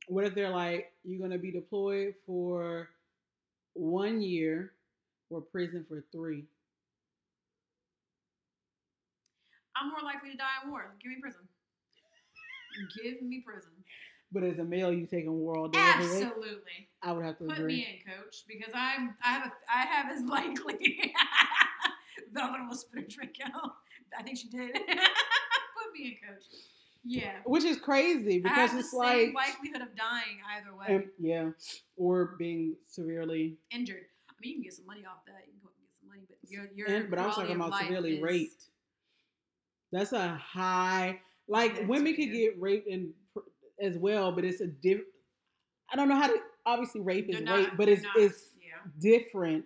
What if they're like, you're gonna be deployed for one year or prison for three? I'm more likely to die in war. Give me prison. Give me prison. but as a male, you taking war all day. Absolutely. I would have to Put agree. me in, coach, because I'm I have a I have as likely. Velvet almost spit her drink out. I think she did. Put me in, coach. Yeah. Which is crazy because it's like, likelihood of dying either way. um, yeah, or being severely. Injured. I mean, you can get some money off that. You can go get some money, but your your And, but I was quality talking about severely raped. That's a high. Like Yeah, women could get raped and as well, but it's a different. I don't know how to. Obviously, rape is not- rape, but it's not- it's yeah. different.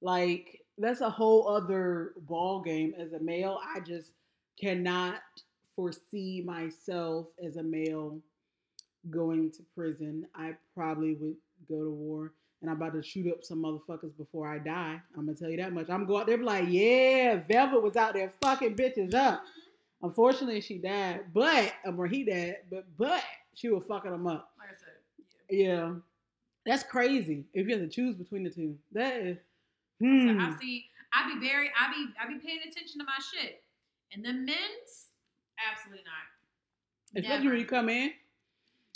Like that's a whole other ball game. As a male, I just cannot foresee myself as a male going to prison. I probably would go to war. And I'm about to shoot up some motherfuckers before I die. I'm gonna tell you that much. I'm going out there be like, yeah, Velvet was out there fucking bitches up. Unfortunately, she died, but or he died, but but she was fucking them up. Like I said, yeah. Yeah, that's crazy. If you have to choose between the two, that is. So Hmm. I see. I be very. I be. I be paying attention to my shit. And the men's, absolutely not. Especially when you come in,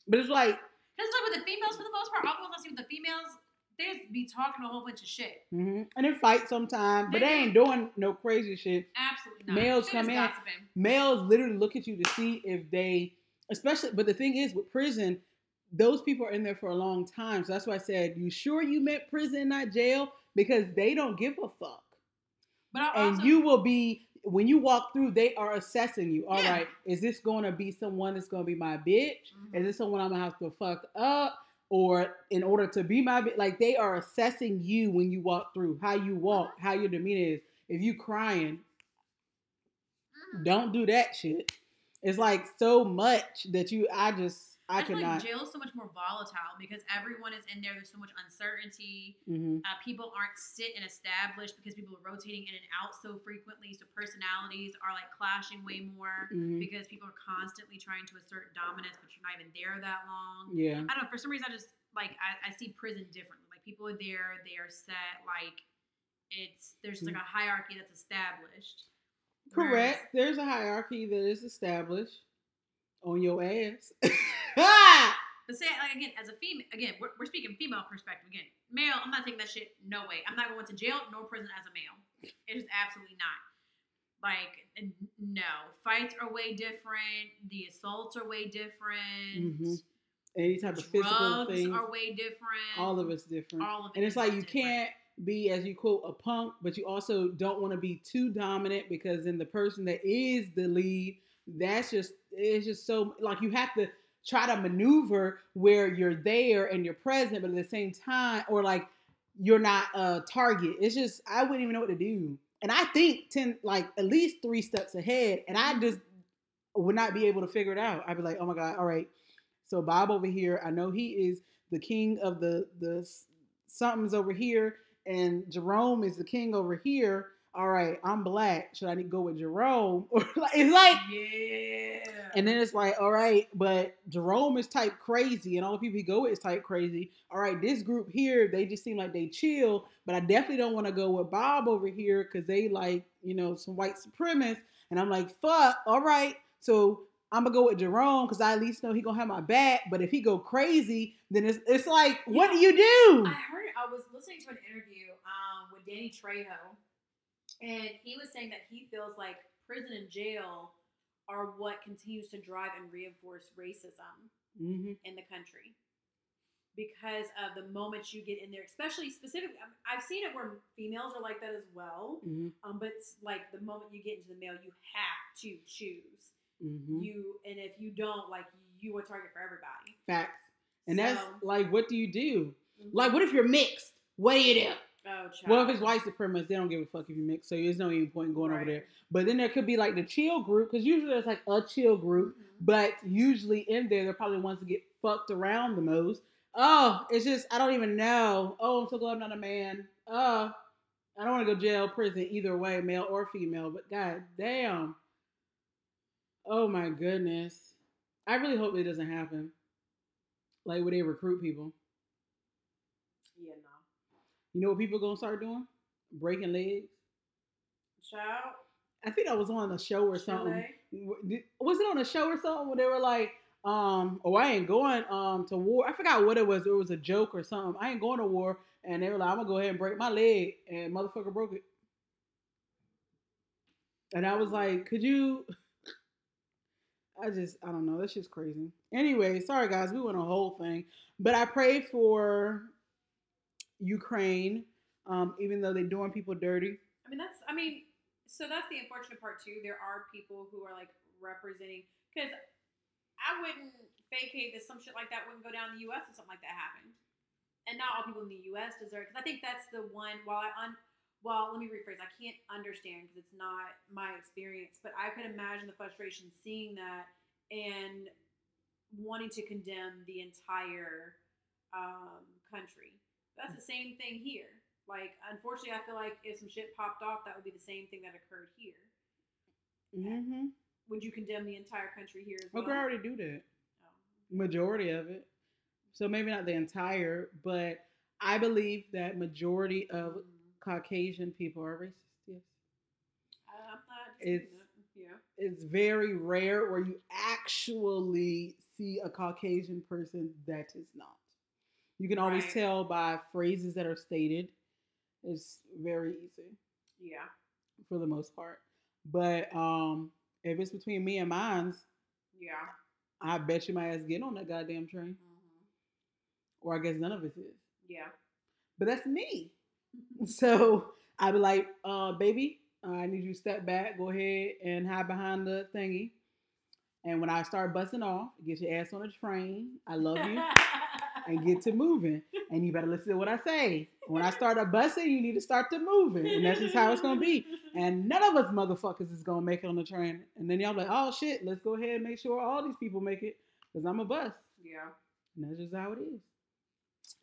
but it's like, Because like with the females, for the most part, all the ones I see with the females, they be talking a whole bunch of shit. Mm-hmm. and they fight sometimes, but They ain't doing no crazy shit. Absolutely not. Males They come in- gossiping. Males literally look at you to see if they, especially. But the thing is, with prison, those people are in there for a long time. So that's why I said, you sure you meant prison, not jail? Because they don't give a fuck. But I and also, you will be when you walk through they are assessing you All right, Yeah. is this going to be someone that's going to be my bitch Mhm. is this someone i'm going to have to fuck up or in order to be my like they are assessing you when you walk through how you walk how your demeanor is. If you crying don't do that shit. It's like so much that you i just i, I feel cannot like jail is so much more volatile because everyone is in there. There's so much uncertainty. Mhm. Uh, people aren't sit and established because people are rotating in and out so frequently. So personalities are like clashing way more Mhm. because people are constantly trying to assert dominance, but you're not even there that long. yeah I don't know. For some reason, I just like I, I see prison differently. Like people are there, they are set. Like it's there's just like a hierarchy that's established. Whereas- correct there's a hierarchy that is established on your ass But say like again, as a female, again, we're, we're speaking female perspective. Again, male, I'm not taking that shit. No way. I'm not going to jail nor prison as a male. It is absolutely not. Like no, fights are way different. The assaults are way different. Mhm. any type of physical Drugs thing are way different. all of it's different All of it and it's like you different. can't be as you quote a punk but you also don't want to be too dominant because then the person that is the lead that's just it's just so like you have to try to maneuver where you're there and you're present but at the same time or like you're not a target. It's just i wouldn't even know what to do. And i think 10 like at least three steps ahead and i just would not be able to figure it out. I'd be like oh my god all right. So bob over here i know he is the king of the the something's over here and Jerome is the king over here. All right, I'm black. Should I go with Jerome? Or like, it's like, Yeah. and then it's like, all right, but Jerome is type crazy, and all the people he go with is type crazy. All right, this group here, they just seem like they chill, but I definitely don't want to go with Bob over here because they like, you know, some white supremacists. And I'm like, fuck. All right, so I'm gonna go with Jerome because I at least know he gonna have my back. But if he go crazy, then it's it's like, what do you do? I heard I was listening to an interview um, with Danny Trejo, and he was saying that he feels like prison and jail are what continues to drive and reinforce racism hmm in the country because of the moment you get in there, especially specifically. I'm- I've seen it where females are like that as well, hmm um, but it's like the moment you get into the male, you have to choose hmm you, and if you don't, like you a target for everybody. Facts. And that's like, what do you do? Like, what if you're mixed? What do you do? Oh, child. Well, if it's white supremacists, they don't give a fuck if you mix, so there's no even point in going over there. But then there could be like the chill group, because usually there's like a chill group, Mhm. but usually in there, they're probably the ones to get fucked around the most. Oh, it's just, I don't even know. Oh, I'm so glad I'm not a man. Oh, I don't want to go jail, prison, either way, male or female, but god damn. Oh my goodness. I really hope it doesn't happen. Like where they recruit people. You know what people gonna start doing? Breaking legs. Child. I think I was on a show or something. Chile. Was it on a show or something where they were like, um, oh, I ain't going um to war. I forgot what it was. It was a joke or something. I ain't going to war. And they were like, I'm gonna go ahead and break my leg, and motherfucker broke it. And I was like, could you? I just, I don't know. That's just crazy. Anyway, sorry guys, we went a whole thing, but I pray for Ukraine, um, even though they're doing people dirty. I mean, that's. I mean, so that's the unfortunate part too. There are people who are like representing because I wouldn't vacate that some shit like that wouldn't go down in the U.S. if something like that happened, and not all people in the U.S. deserve. Because I think that's the one. While I un, well, let me rephrase. I can't understand because it's not my experience, but I could imagine the frustration seeing that and wanting to condemn the entire um, country. That's the same thing here. Like, unfortunately, I feel like if some shit popped off, that would be the same thing that occurred here. Mm-hmm. Would you condemn the entire country here as well? Okay, I already do that. Oh. Majority of it. So maybe not the entire, but I believe that majority of Mm. Caucasian people are racist. Yes. I'm not. It's- Yeah. It's very rare where you actually see a Caucasian person that is not. You can always Right. tell by phrases that are stated. It's very easy Yeah. for the most part. But um, if it's between me and mine's, Yeah. I bet you my ass get on that goddamn train. hmm Or I guess none of us is. Yeah. But that's me. So I'd be like, uh, baby, I need you to step back, go ahead and hide behind the thingy. And when I start busting off, get your ass on the train. I love you. and get to moving. And you better listen to what I say. When I start a bussing, you need to start to moving. And that's just how it's gonna be. And none of us motherfuckers is gonna make it on the train. And then y'all like, oh shit, let's go ahead and make sure all these people make it. Cause I'm a bus. Yeah. And that's just how it is.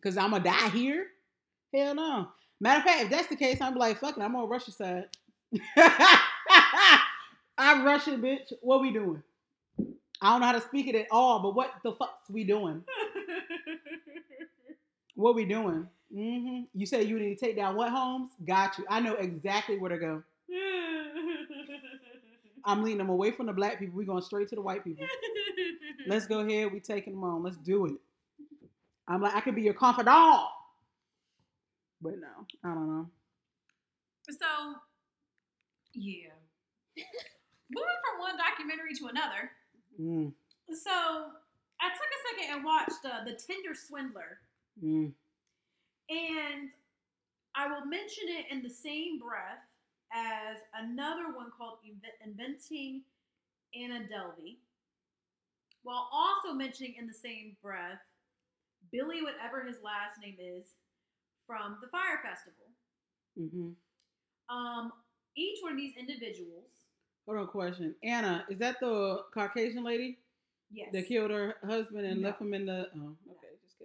Cause I'm gonna die here? Hell no. Matter of fact, if that's the case, I'm like, fuck it, I'm on Russia's side. I'm Russian, bitch. What we doing? I don't know how to speak it at all, but what the fuck's we doing? What we doing? hmm You say you need to take down what homes? Got you. I know exactly where to go. I'm leading them away from the black people. we going straight to the white people. Let's go ahead. We taking them on. Let's do it. I'm like, I could be your confidant. But no, I don't know. So, yeah. Moving from one documentary to another. Mm, So, I took a second and watched uh, The Tinder Swindler. Mm. And I will mention it in the same breath as another one called Inventing Anna Delvey, while also mentioning in the same breath Billy, whatever his last name is, from the Fyre Festival. hmm Um, each one of these individuals, Hold on, question. Anna, is that the Caucasian lady yes, that killed her husband and No. left him in the? Oh,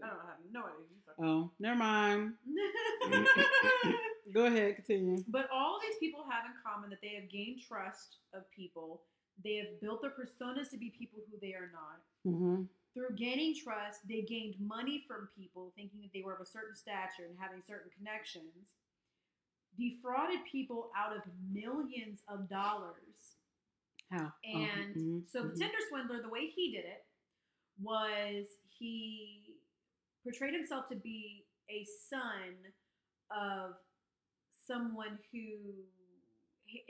I don't have no idea. Oh, never mind. Go ahead, continue. But all these people have in common that they have gained trust of people. They have built their personas to be people who they are not. hmm Through gaining trust, they gained money from people, thinking that they were of a certain stature and having certain connections. Defrauded people out of millions of dollars. How? And Uh-huh, mhm, so the mhm. Tinder swindler, the way he did it was he portrayed himself to be a son of someone who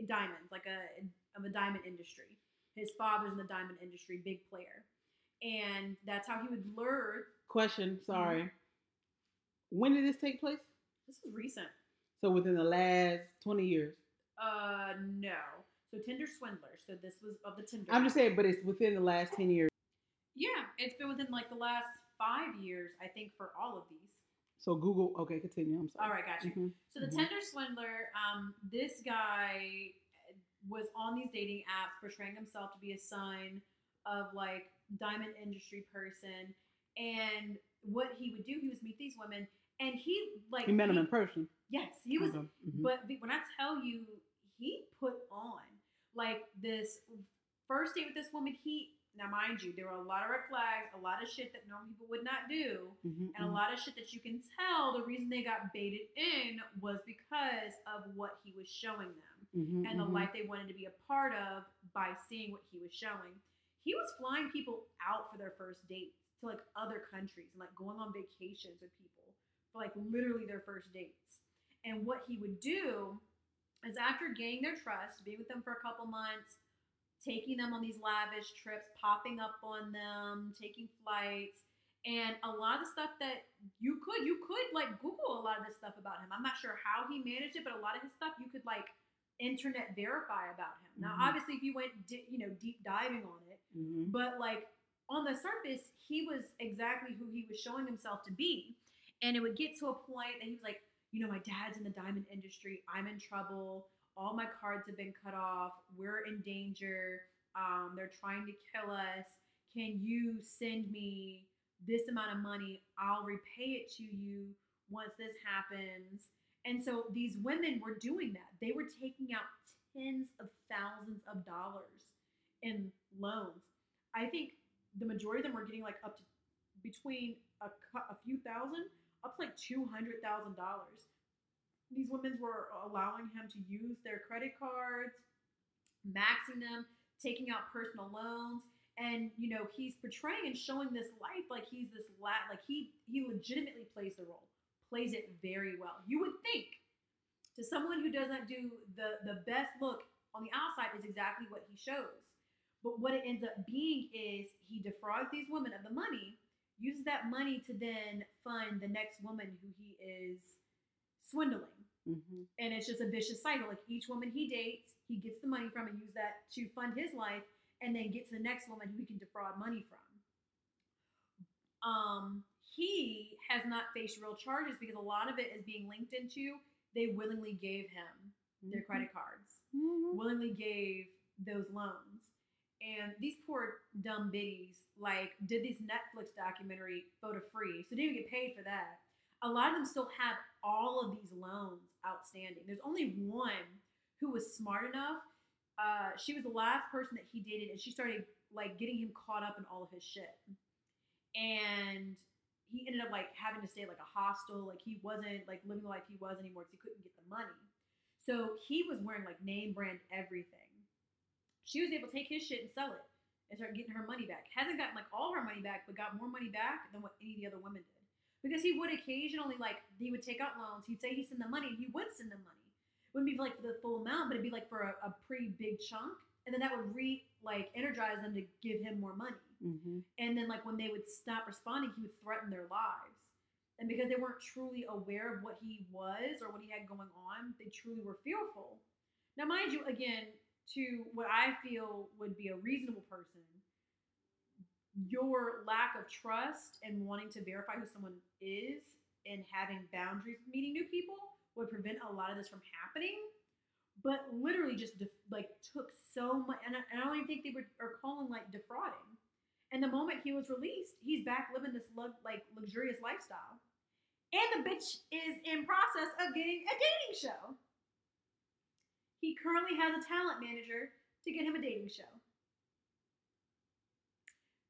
diamonds, like a of a diamond industry. His father's in the diamond industry, big player, and that's how he would lure. Question. Mm-hmm. Sorry. When did this take place? This is recent. So within the last twenty years. Uh, no. So Tinder swindler. So this was of the Tinder. I'm just saying, but it's within the last ten years. Yeah, it's been within like the last five years, I think, for all of these. So Google. Okay, continue. I'm sorry. All right, gotcha. Mhm. So the Mhm. Tinder swindler, um, this guy was on these dating apps portraying himself to be a son of like diamond industry person, and what he would do, he would meet these women, and he like he met him in person. Yes, he was. Mhm. But when I tell you, he put on like this first date with this woman. He now, mind you, there were a lot of red flags, a lot of shit that normal people would not do Mhm, and a mhm. lot of shit that you can tell the reason they got baited in was because of what he was showing them Mhm, and the mhm. life they wanted to be a part of by seeing what he was showing. he was flying people out for their first dates to like other countries and like going on vacations with people for like literally their first dates. And what he would do is after gaining their trust, being with them for a couple months, taking them on these lavish trips, popping up on them, taking flights, and a lot of the stuff that you could you could like Google a lot of this stuff about him. I'm not sure how he managed it, but a lot of his stuff you could like internet verify about him. Now, Mhm. obviously, if you went di- you know deep diving on it, Mhm. but like on the surface, he was exactly who he was showing himself to be. And it would get to a point that he was like, you know, my dad's in the diamond industry. I'm in trouble. All my cards have been cut off. We're in danger. Um, they're trying to kill us. Can you send me this amount of money? I'll repay it to you once this happens. And so these women were doing that. They were taking out tens of thousands of dollars in loans. I think the majority of them were getting like up to between a, a few thousand up to like two hundred thousand dollars. These women were allowing him to use their credit cards, maxing them, taking out personal loans, and you know he's portraying and showing this life like he's this la- like he he legitimately plays the role, plays it very well. You would think to someone who doesn't do the the best look on the outside is exactly what he shows. But what it ends up being is he defrauds these women of the money, uses that money to then fund the next woman who he is swindling. Mhm. And it's just a vicious cycle. Like each woman he dates, he gets the money from and use that to fund his life, and then get to the next woman who he can defraud money from. Um, he has not faced real charges because a lot of it is being linked into they willingly gave him their credit cards Mhm. willingly gave those loans. And these poor dumb biddies like did this Netflix documentary photo free, so they didn't get paid for that. A lot of them still have all of these loans outstanding. There's only one who was smart enough. Uh, she was the last person that he dated, and she started like getting him caught up in all of his shit. And he ended up like having to stay like a hostel. Like he wasn't like living the life he was anymore because he couldn't get the money. So he was wearing like name brand everything. She was able to take his shit and sell it and start getting her money back. Hasn't gotten like all her money back, but got more money back than what any of the other women did. Because he would occasionally like he would take out loans. He'd say he send the money, and he would send the money. It wouldn't be for, like for the full amount, but it'd be like for a, a pretty big chunk, and then that would re like energize them to give him more money. Mhm. And then like when they would stop responding, he would threaten their lives. And because they weren't truly aware of what he was or what he had going on, they truly were fearful. Now, mind you, again, to what I feel would be a reasonable person, your lack of trust and wanting to verify who someone is and having boundaries meeting new people would prevent a lot of this from happening. But literally, just def- like took so much, and I, and I don't even think they were are calling like defrauding. And the moment he was released, he's back living this lug- like luxurious lifestyle. And the bitch is in process of getting a dating show. He currently has a talent manager to get him a dating show.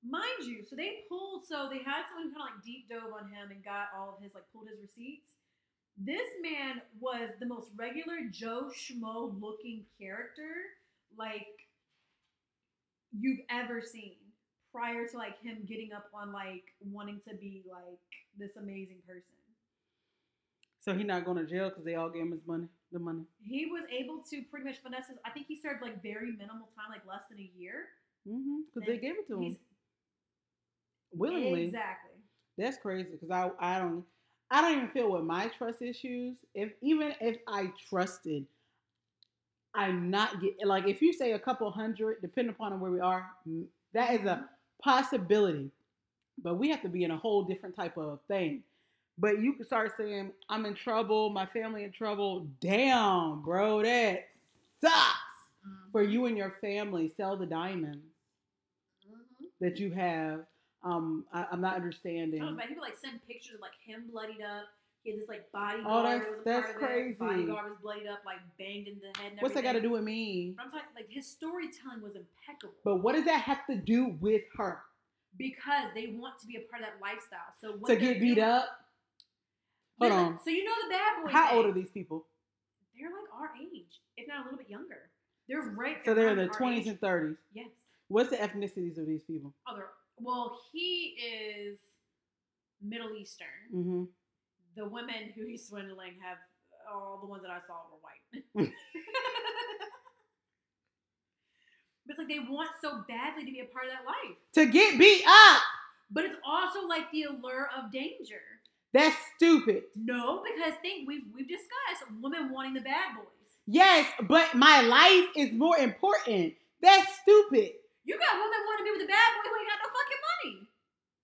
Mind you, so they pulled, so they had someone who kind of like deep dove on him and got all of his, like, pulled his receipts. This man was the most regular Joe Schmo looking character, like, you've ever seen prior to, like, him getting up on, like, wanting to be, like, this amazing person. So he not going to jail because they all gave him his money, the money. He was able to pretty much finesse his, I think he served, like, very minimal time, like, less than a year. Mm-hmm. Because they gave it to him willingly. Exactly. That's crazy. Because I, I don't, I don't even feel with my trust issues. If even if I trusted, I'm not get like if you say a couple hundred, depending upon where we are, that is a possibility. But we have to be in a whole different type of thing. But you can start saying, I'm in trouble, my family in trouble. Damn, bro, that sucks for you and your family. Sell the diamonds Mhm. that you have. Um, I, I'm not understanding. Oh, but he would like send pictures of like him bloodied up. He had this like bodyguard. Oh, that's- that was a that's part of it. crazy. Bodyguard was bloodied up, like banged in the head. What's that got to do with me? But I'm talking like his storytelling was impeccable. But what does that have to do with her? because they want to be a part of that lifestyle. So what To they're get beat doing- up? Hold on. So you know the bad boy. How thing. old are these people? They're like our age, if not a little bit younger. They're right. So they're in the 20s age. and 30s. Yes. What's the ethnicities of these people? Other well, he is Middle Eastern. Mm-hmm. The women who he's swindling have all the ones that I saw were white. but it's like they want so badly to be a part of that life. To get beat up. But it's also like the allure of danger. That's stupid. No, because think we've we've discussed women wanting the bad boys. Yes, but my life is more important. That's stupid. You got women wanting to be with the bad boy who ain't got no fucking money.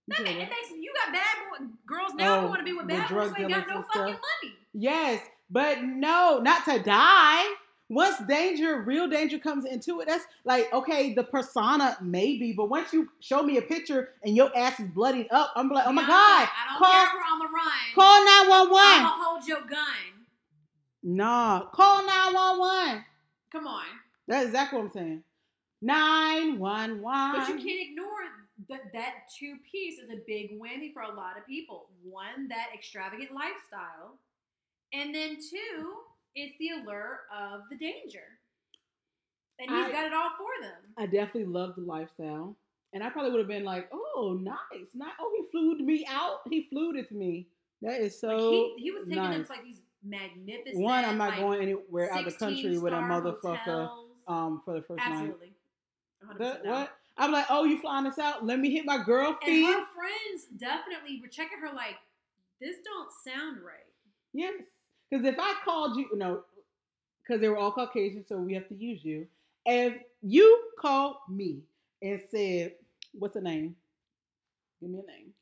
You That what? it makes you got bad boy girls now oh, who Oh, want to be with bad boys who ain't got no fucking stuff. money. Yes, but no, not to die. Once danger, real danger comes into it, that's like, okay, the persona maybe, but once you show me a picture and your ass is bloodied up, I'm like, oh my God, I don't call- care we're on the run. call 911. I'ma hold your gun. Nah, call 911. Come on. That's exactly what I'm saying. 911. But you can't ignore that that two piece is a big whammy for a lot of people. One, that extravagant lifestyle. And then two, it's the allure of the danger. And he's I- got it all for them. I definitely love the lifestyle. And I probably would have been like, oh, nice. Not, oh, he flew me out. He flew with me. That is so like he, he was taking them nice. to like these magnificent. One, I'm not like, going anywhere out of the country with a motherfucker hotels. um for the first night. Absolutely. 100% What? I'm like, oh, you flying us out? Let me hit my girl And her friends definitely were checking her like, this don't sound right. Yes. Because if I called you, no, because they were all Caucasian, so we have to use you. If you called me and said, what's the name? Give me a name.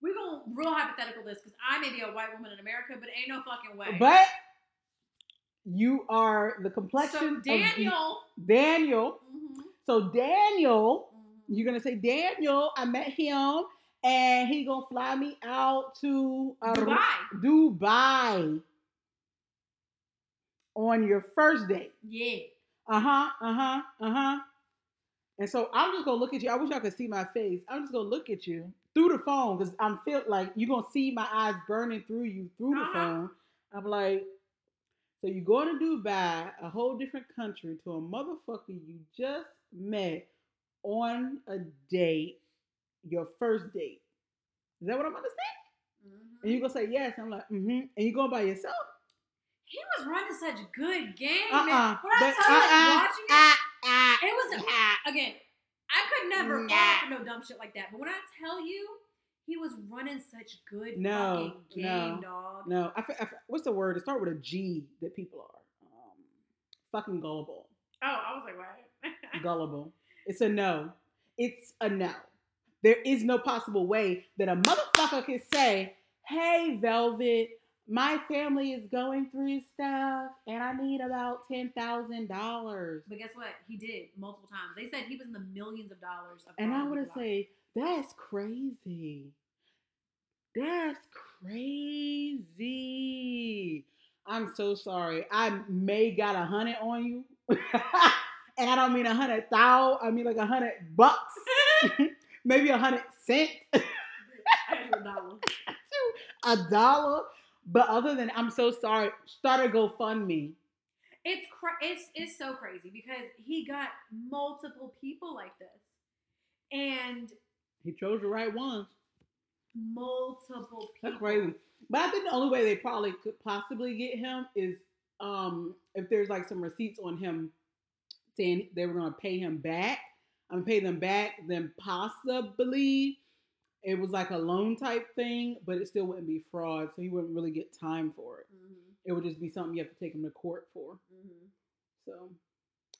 We're going to real hypothetical this because I may be a white woman in America, but ain't no fucking way. But you are the complexion so of the- Daniel. Daniel. Mm-hmm. So Daniel, mhm. you're gonna say Daniel. I met him, and he gonna fly me out to uh, Dubai. Dubai on your first date. Yeah. Uh huh. Uh huh. Uh huh. And so I'm just gonna look at you. I wish y'all could see my face. I'm just gonna look at you through the phone because I'm feel like you're gonna see my eyes burning through you through the Uh-huh. phone. I'm like, so you're going to Dubai, a whole different country, to a motherfucker you just met on a date, your first date. Is that what I'm understanding? Mhm. And you gonna say yes? I'm like, mm-hmm. And you going by yourself? He was running such good game, Uh uh man. When I tell you, like, watching it, uh, it was a, uh, again. I could never Nah. fall for no dumb shit like that. But when I tell you, he was running such good No, fucking game, no, dog. No, I, I what's the word? It start with a G that people are. Um, fucking gullible. Oh, I was like, what? Gullible. It's a no. It's a no. There is no possible way that a motherfucker can say, "Hey, Velvet, my family is going through stuff, and I need about ten thousand dollars." But guess what? He did multiple times. They said he was in the millions of dollars. Of And I to say, that's crazy. That's crazy. I'm so sorry. I may got a hundred on you. and I don't mean a hundred thou, I mean like a hundred bucks. Maybe a hundred cent, dollar. a dollar. But other than I'm so sorry, start a GoFundMe. It's cra- it's it's so crazy because he got multiple people like this, and He chose the right ones. multiple people. That's crazy. But I think the only way they probably could possibly get him is um if there's like some receipts on him saying they were gonna pay him back. I'm gonna pay them back, then possibly it was like a loan type thing, but it still wouldn't be fraud, so he wouldn't really get time for it. Mhm, It would just be something you have to take him to court for. mhm. So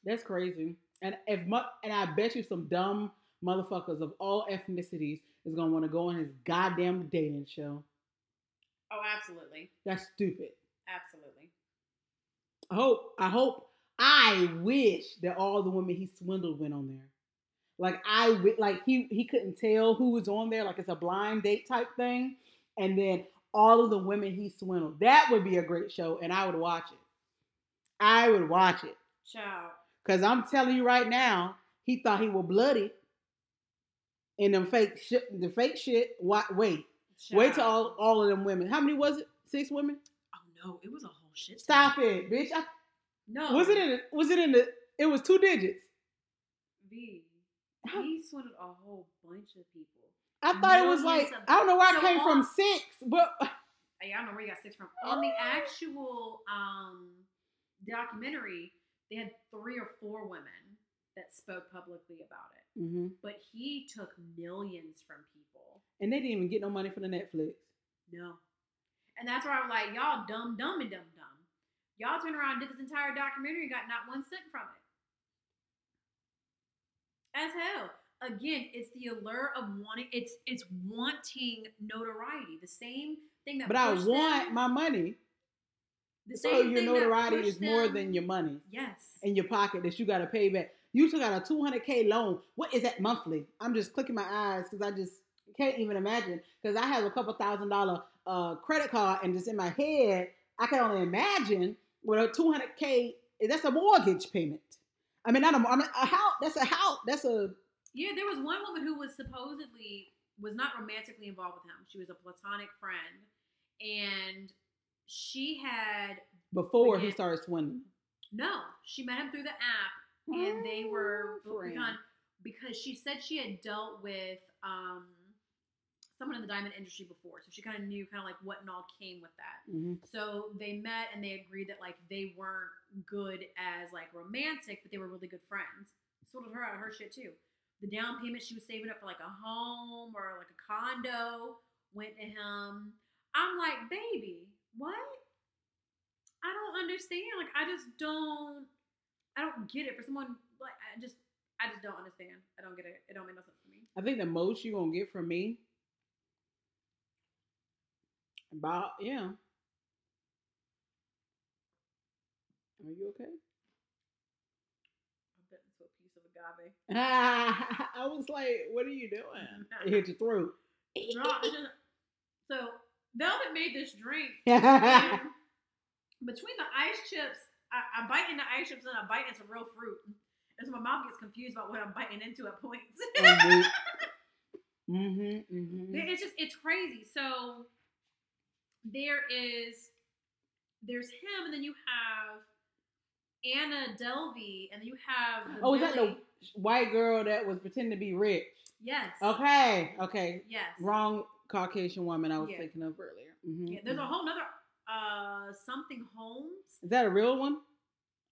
that's crazy. And if mu- and I bet you some dumb motherfuckers of all ethnicities is gonna want to go on his goddamn dating show. Oh, absolutely, That's stupid. absolutely. I hope, I hope, I wish that all the women he swindled went on there. Like I wi- like he he couldn't tell who was on there, like it's a blind date type thing, and then all of the women he swindled. That would be a great show, and I would watch it. I would watch it Child. because I'm telling you right now, he thought he was bloody in them fake shit. The fake shit. What? Wait, wait till all all of them women. How many was it? Six women. Oh no, it was a whole shit. Stop it, bitch. I, No. Was it in? the- Was it in the? It was two digits. V? He swindled a whole bunch of people. I thought it was like of- I don't know where I So came from six, but Hey, I don't know where you got six from. On the actual um, documentary, they had three or four women that spoke publicly about it. hmm But he took millions from people. and they didn't even get no money for the Netflix. No. And that's why I'm like, y'all dumb, dumb, and dumb. Y'all turned around and did this entire documentary and got not one cent from it. As hell. Again, it's the allure of wanting it's it's wanting notoriety. The same thing that But I want them- my money. the So same your notoriety is more than your money Yes. in your pocket that you got to pay back. You took out a 200k loan. What is that monthly? I'm just clicking my eyes because I just can't even imagine. Because I have a couple thousand dollar uh, credit card, and just in my head, I can only imagine what a 200k. That's a mortgage payment. I mean, not a, I mean, a house. That's a house. That's a Yeah, there was one woman who was supposedly was not romantically involved with him. She was a platonic friend, and she had before he started swindling. no. She met him through the app, and they were Oh, friend. because because she said she had dealt with um someone in the diamond industry before, so she kind of knew kind of like what and all came with that. Mhm. So they met and they agreed that like they weren't good as like romantic, but they were really good friends. Sorted her out of her shit too. The down payment she was saving up for like a home or like a condo went to him. I'm like, baby, what? I don't understand. Like, I just don't. I don't get it. For someone like, I just, I just don't understand. I don't get it. It don't make no sense to me. I think the most you're gonna get from me about yeah. Are you okay? I'm bit into a piece of agave. I was like, what are you doing? It hit your throat. No, just, so Velvet made this drink. between the ice chips, I, I bite into ice chips and I bite into real fruit. And so my mouth gets confused about what I'm biting into at points. mm-hmm, mm-hmm. it's just it's crazy. So there is there's him, and then you have Anna Delvey, and then you have Oh, is that the white girl that was pretending to be rich? yes Okay, okay. yes Wrong Caucasian woman I was Yeah. thinking of earlier. Mhm, yeah, there's a mhm. whole nother uh something Holmes. Is that a real one?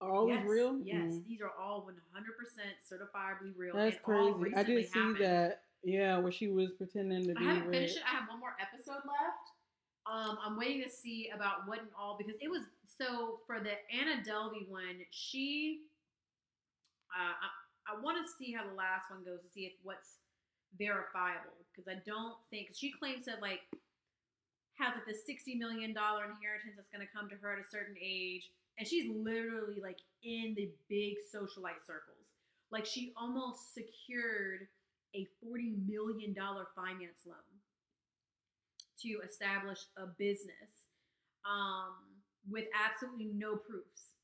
Are always yes, real? Yes, Mhm. these are all 100% certifiably real. That's crazy. I did see happened. that. Yeah, where she was pretending to I be haven't rich. finished it. I have one more episode left. Um, I'm waiting to see about what and all because it was so for the Anna Delvey one. She, uh, I, I want to see how the last one goes to see if what's verifiable because I don't think she claims that like has like the sixty million dollar inheritance that's going to come to her at a certain age, and she's literally like in the big socialite circles. Like she almost secured a $40 million finance loan to establish a business um, with absolutely no proofs,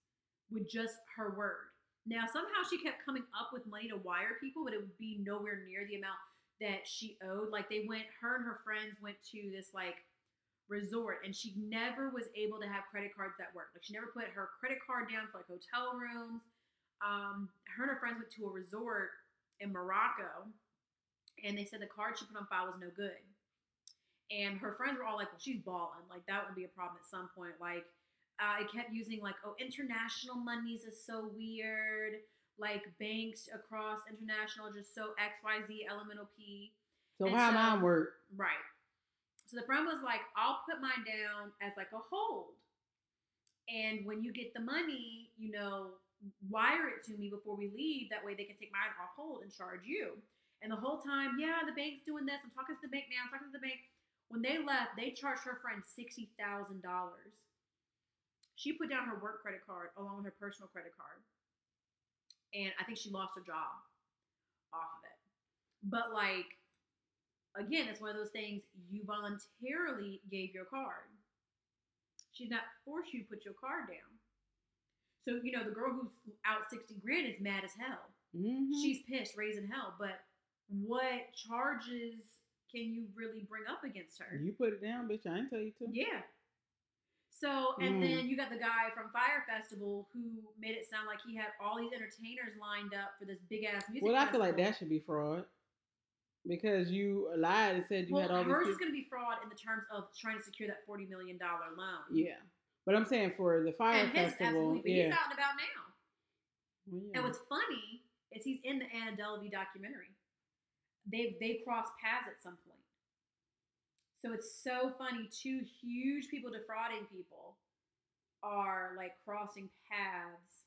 with just her word. Now, somehow she kept coming up with money to wire people, but it would be nowhere near the amount that she owed. Like they went, her and her friends went to this like resort, and she never was able to have credit cards that worked. Like she never put her credit card down for like hotel rooms. Um, her and her friends went to a resort in Morocco, and they said the card she put on file was no good. And her friends were all like, "Well, she's balling. Like that would be a problem at some point. Like I kept using like, oh, international monies is so weird. Like banks across international just so X Y Z elemental P. So And how so- mine work? Right. So the friend was like, I'll put mine down as like a hold. And when you get the money, you know, wire it to me before we leave. That way they can take mine off hold and charge you. And the whole time, yeah, the bank's doing this. I'm talking to the bank now. I'm talking to the bank. When they left, they charged her friend $60,000. She put down her work credit card along with her personal credit card. And I think she lost her job off of it. But like, again, it's one of those things you voluntarily gave your card. She did not force you to put your card down. So, you know, the girl who's out 60 grand is mad as hell. Mhm. She's pissed, raising hell. But what charges can you really bring up against her? You put it down, bitch. I ain't tell you to. Yeah. So, and Mm. then you got the guy from Fyre Festival who made it sound like he had all these entertainers lined up for this big ass music. Well, I feel like that should be fraud because you lied and said you well, had all Well, hers these. is going to be fraud in the terms of trying to secure that forty million dollar loan. Yeah, but I'm saying for the fire and his festival, but yeah. he's out and about now. Yeah. And what's funny is he's in the Anna Delvey documentary. They they crossed paths at some point. So it's so funny. Two huge people defrauding people are like crossing paths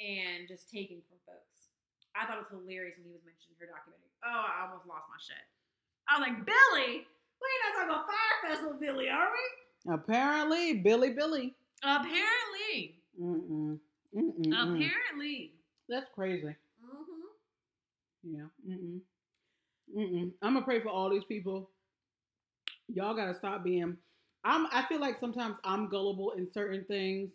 and just taking from folks. I thought it was hilarious when he was mentioning her documentary. Oh, I almost lost my shit. I was like, Billy, we ain't not talking about Fyre Festival, Billy, are we? Apparently, Billy Billy. Apparently. Mm-mm. Mm-mm. mm. Apparently. That's crazy. Mm-hmm. Yeah. Mm-mm. Mm-mm. I'm gonna pray for all these people. Y'all gotta stop being. I'm. I feel like sometimes I'm gullible in certain things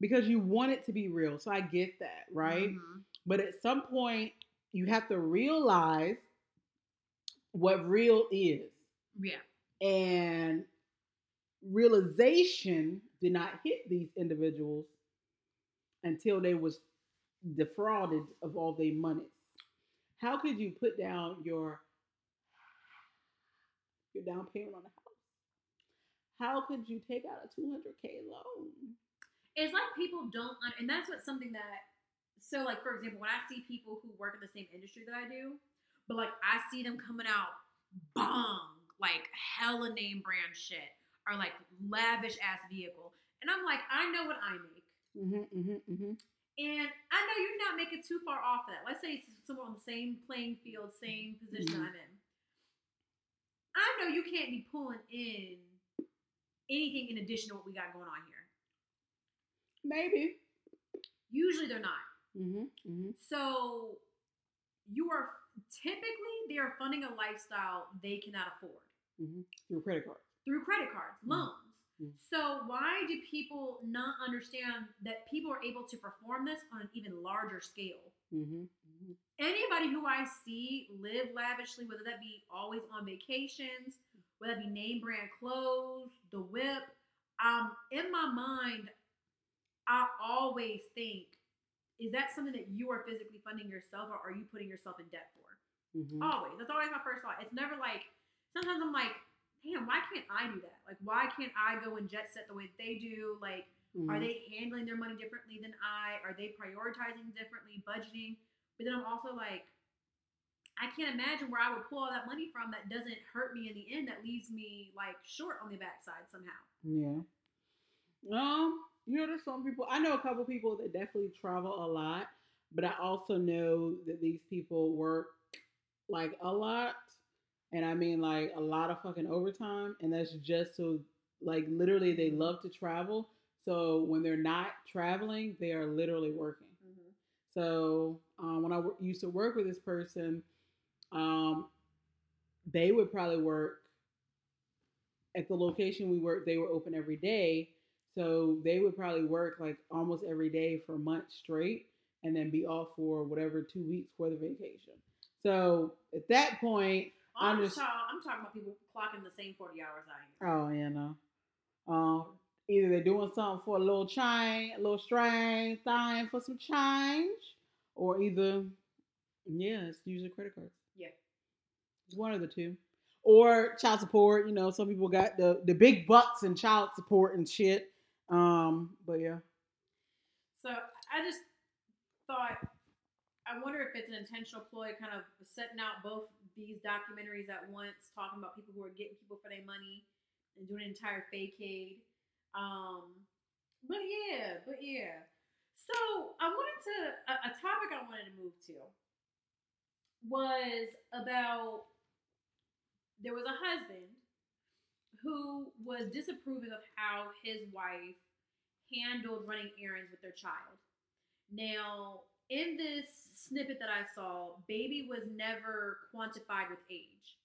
because you want it to be real. So I get that, right? Mhm. But at some point, you have to realize what real is, Yeah. and realization did not hit these individuals until they was defrauded of all their monies. How could you put down your your down payment on the house? How could you take out a 200k loan? it's like people don't and that's what something that so like for example when i see people who work in the same industry that i do But like I see them coming out bong, like hella name brand shit, or like lavish ass vehicle. And I'm like, I know what I make. Mm-hmm, mm-hmm, mm-hmm. and i know you're not making too far off of that let's say it's someone on the same playing field same position Mhm. i'm in i know you can't be pulling in anything in addition to what we got going on here Maybe. usually they're not Mm-hmm, mm-hmm. So you are typically they are funding a lifestyle they cannot afford Mm-hmm. Through credit cards. through credit cards, Mhm. loans. Mhm. So why do people not understand that people are able to perform this on an even larger scale? Anybody who I see live lavishly, whether that be always on vacations, whether that be name brand clothes, the whip, um, in my mind, I always think, is that something that you are physically funding yourself or are you putting yourself in debt for? Mm-hmm. Always. That's always my first thought. It's never like sometimes I'm like, damn, why can't I do that? Like why can't I go and jet set the way they do? Like Mm-hmm. are they handling their money differently than I? Are they prioritizing differently, budgeting? But then I'm also like, I can't imagine where I would pull all that money from that doesn't hurt me in the end, that leaves me like short on the backside somehow. Yeah. Um, you know, there's some people I know a couple people that definitely travel a lot, but I also know that these people work like a lot. And I mean like a lot of fucking overtime. And that's just so like literally they love to travel. So when they're not traveling, they are literally working. So um, when I w- used to work with this person, um, they would probably work at the location we worked. They were open every day, so they would probably work like almost every day for months straight, and then be off for whatever two weeks for the vacation. So at that point, I'm, I'm just- ta- I'm talking about people clocking the same 40 hours I am. oh yeah, no, um, either they're doing something for a little change, a little strange thing for some change, or either yeah, it's usually credit cards. Yeah. It's one of the two. Or child support, you know, some people got the the big bucks and child support and shit. Um, but yeah. So I just thought, I wonder if it's an intentional ploy, kind of setting out both these documentaries at once, talking about people who are getting people for their money and doing an entire fakeade. Um, but yeah, but yeah. So I wanted to a, a topic I wanted to move to was about there was a husband who was disapproving of how his wife handled running errands with their child. Now, in this snippet that I saw, baby was never quantified with age,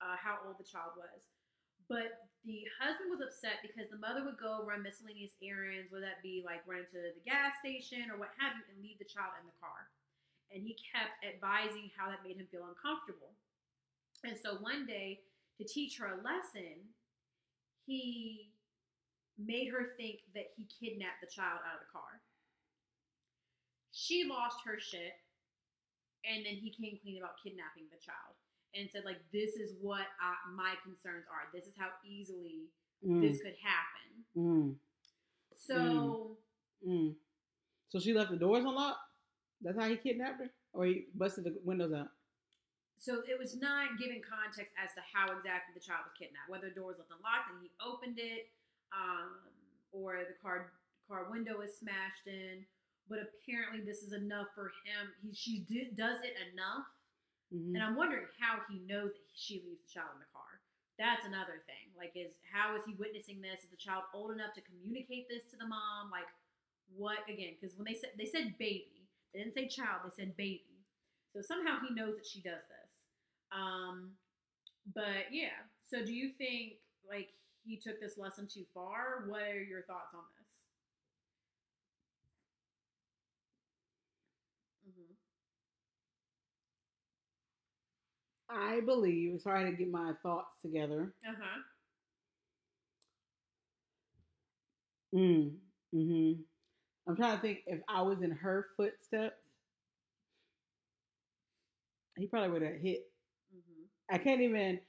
uh, how old the child was. But the husband was upset because the mother would go run miscellaneous errands, whether that be like running to the gas station or what have you, and leave the child in the car. And he kept advising how that made him feel uncomfortable. And so one day, to teach her a lesson, he made her think that he kidnapped the child out of the car. She lost her shit, and then he came clean about kidnapping the child and said like, "This is what I, my concerns are. This is how easily Mm, this could happen." mm, So. mm. So she left the doors unlocked. That's how he kidnapped her, or he busted the windows out. So it was not giving context as to how exactly the child was kidnapped, whether the door was left unlocked and he opened it, um, or the car car window was smashed in. But apparently, this is enough for him. He she did, does it enough, Mhm. and I'm wondering how he knows that she leaves the child in the car. That's another thing. Like, is how is he witnessing this? Is the child old enough to communicate this to the mom? Like, what again? Because when they said they said baby, they didn't say child. They said baby. So somehow he knows that she does this. Um, but yeah. So do you think like he took this lesson too far? What are your thoughts on this? Mm-hmm. I believe hard to get my thoughts together. Uh huh. Mm, hmm I'm trying to think if I was in her footsteps, he probably would have hit. Mm-hmm. I can't even.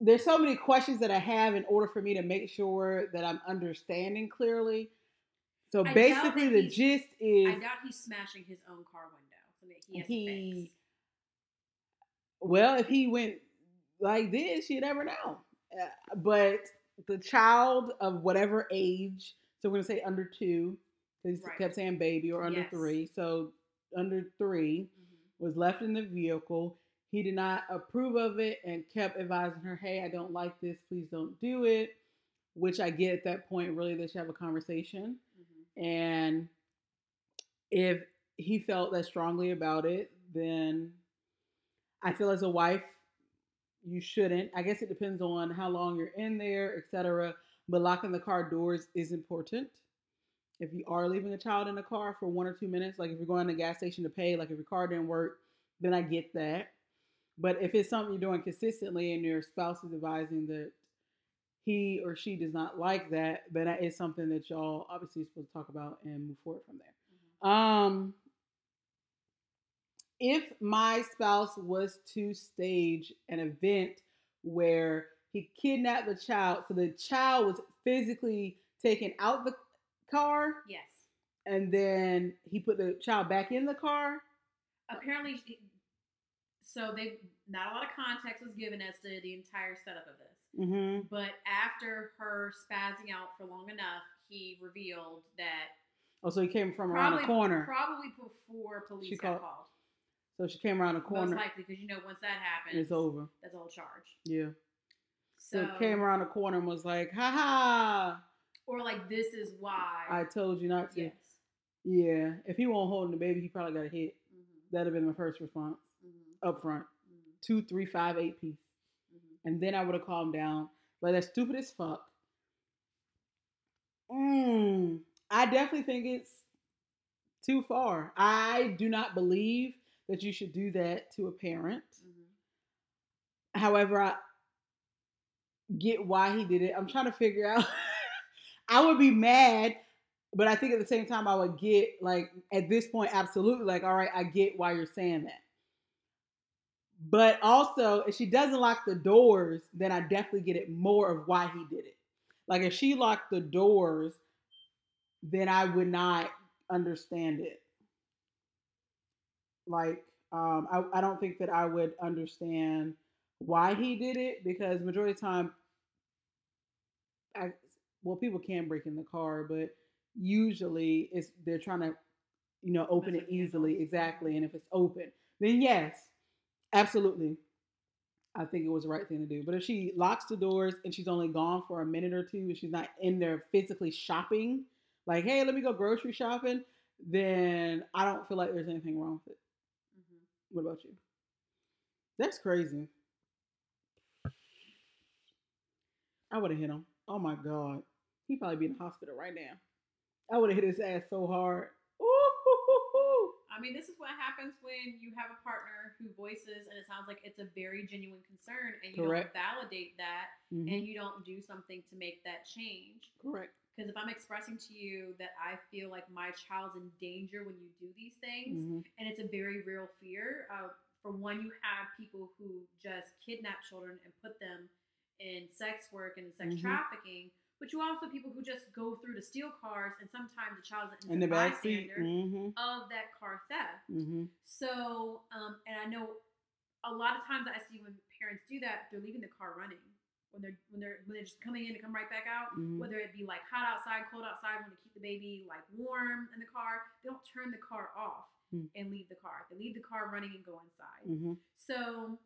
There's so many questions that I have in order for me to make sure that I'm understanding clearly. So I basically, the gist is I doubt he's smashing his own car window. That he has He-. Well, if he went like this, you never know. Uh, but the child of whatever age, so we're gonna say under two, because he Right. kept saying baby or under Yes. three. So under three Mm-hmm. was left in the vehicle. He did not approve of it and kept advising her, "Hey, I don't like this. Please don't do it." Which I get at that point. Really, they should have a conversation. Mm-hmm. And if he felt that strongly about it, then I feel as a wife, you shouldn't. I guess it depends on how long you're in there, etc. But locking the car doors is important. If you are leaving a child in the car for one or two minutes, like if you're going to the gas station to pay, like if your car didn't work, then I get that. But if it's something you're doing consistently and your spouse is advising that he or she does not like that, then that is something that y'all obviously supposed to talk about and move forward from there. Um, if my spouse was to stage an event where he kidnapped the child, so the child was physically taken out the car, Yes. and then he put the child back in the car. Apparently, so they not a lot of context was given as to the entire setup of this. Mm-hmm. But after her spazzing out for long enough, he revealed that Oh, so he came from around the corner. probably before police She got called- called. So she came around the corner. Most likely, because you know once that happens, It's over. That's a whole charge. Yeah. So, So came around the corner and was like, "Ha ha! or like this is why. I told you not to." yes. Yeah. If he won't hold the baby, he probably got hit. Mm-hmm, That'd have been my first response mm-hmm, up front. mm-hmm, Two, three, five, eight piece. mm-hmm. And then I would have calmed down. Like that's stupid as fuck. Mm, I definitely think it's too far. I do not believe that you should do that to a parent. mm-hmm. However, I get why he did it. I'm trying to figure out. I would be mad, but I think at the same time I would get like at this point absolutely like all right, I get why you're saying that. But also, if she doesn't lock the doors, then I definitely get it more of why he did it. Like if she locked the doors, then I would not understand it. Like um, I, I don't think that I would understand why he did it because majority of the time, I, well, people can break in the car, but usually it's they're trying to, you know, open it easily, exactly. And if it's open, then yes, absolutely, I think it was the right thing to do. But if she locks the doors and she's only gone for a minute or two, and she's not in there physically shopping, like, hey, let me go grocery shopping, then I don't feel like there's anything wrong with it. Mm-hmm. What about you? That's crazy. I would have hit him. Oh my god, he'd probably be in the hospital right now. I would have hit his ass so hard. Ooh. I mean, this is what happens when you have a partner who voices, and it sounds like it's a very genuine concern, and you Correct. don't validate that, Mhm. and you don't do something to make that change. Correct. Because if I'm expressing to you that I feel like my child's in danger when you do these things, Mhm. and it's a very real fear. Uh, for one, you have people who just kidnap children and put them in sex work and sex Mhm. trafficking, but you also have people who just go through to steal cars, and sometimes the child's In the innocent back seat. bystander Mm-hmm. of that car theft. Mm-hmm. So, um, and I know a lot of times I see when parents do that, they're leaving the car running when they're when they're when they're just coming in to come right back out. Mhm. Whether it be like hot outside, cold outside, want to keep the baby like warm in the car, they don't turn the car off Hmm. and leave the car. They leave the car running and go inside. Mm-hmm. So,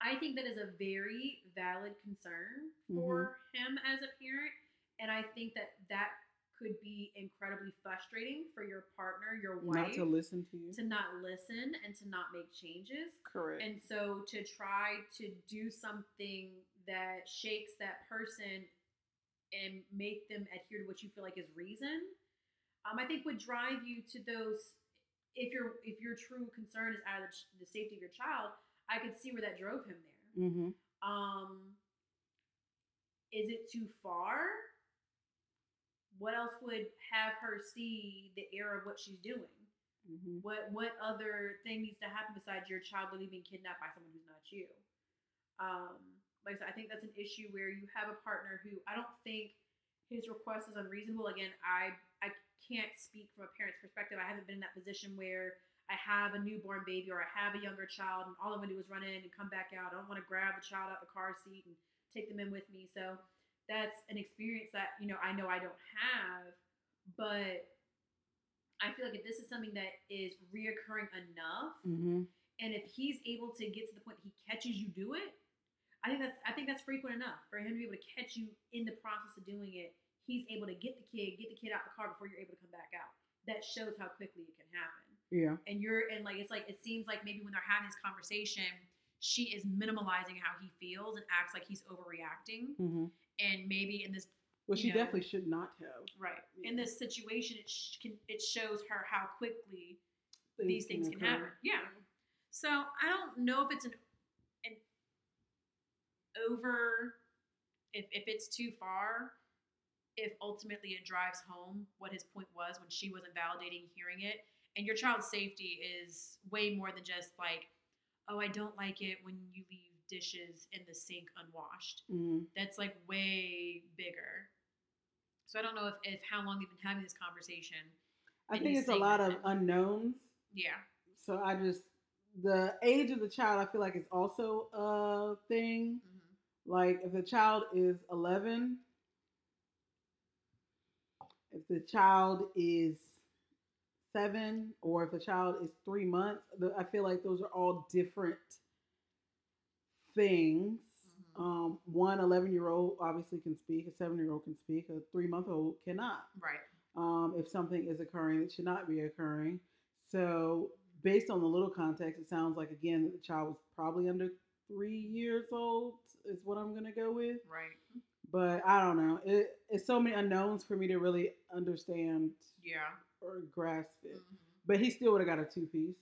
I think that is a very valid concern for him as a parent, and I think that that could be incredibly frustrating for your partner, your wife, Not to listen to you. to not listen and to not make changes. Correct. And so to try to do something that shakes that person and make them adhere to what you feel like is reason, um, I think would drive you to those. If your if your true concern is out of the, the safety of your child, I could see where that drove him there. mm-hmm. Um, is it too far? What else would have her see the error of what she's doing? Mm-hmm. What what other thing needs to happen besides your child being kidnapped by someone who's not you? Um, like I said, I think that's an issue where you have a partner who I don't think his request is unreasonable. Again, I I can't speak from a parent's perspective. I haven't been in that position where I have a newborn baby or I have a younger child and all I'm gonna do is run in and come back out. I don't want to grab the child out the car seat and take them in with me. So that's an experience that you know I know I don't have, but I feel like if this is something that is reoccurring enough, Mm-hmm. and if he's able to get to the point that he catches you do it, I think that's I think that's frequent enough for him to be able to catch you in the process of doing it. He's able to get the kid, get the kid out the car before you're able to come back out. That shows how quickly it can happen. Yeah. And you're and like it's like it seems like maybe when they're having this conversation, she is minimalizing how he feels and acts like he's overreacting. Mm-hmm. And maybe in this Well, she know. definitely should not have. right in this situation, it sh- can it shows her how quickly Things these things can occur. happen. Yeah. So I don't know if it's an over if if it's too far, if ultimately it drives home what his point was when she wasn't validating hearing it. And your child's safety is way more than just like, oh, I don't like it when you leave dishes in the sink unwashed. Mhm. That's like way bigger. So I don't know if, if how long they've been having this conversation. I think it's a lot of unknowns. Yeah. So I just the age of the child, I feel like is also a thing. Mm-hmm. Like if the child is 11, if the child is seven, or if the child is three months, I feel like those are all different things. Mhm. Um, one 11 year old obviously can speak, a seven year old can speak, a three month old cannot Right. um, if something is occurring that should not be occurring. So, based on the little context, it sounds like again the child was probably under three years old, is what I'm gonna go with. Right. But I don't know. It, it's so many unknowns for me to really understand Yeah. or grasp it. Mhm. But he still would have got a two piece.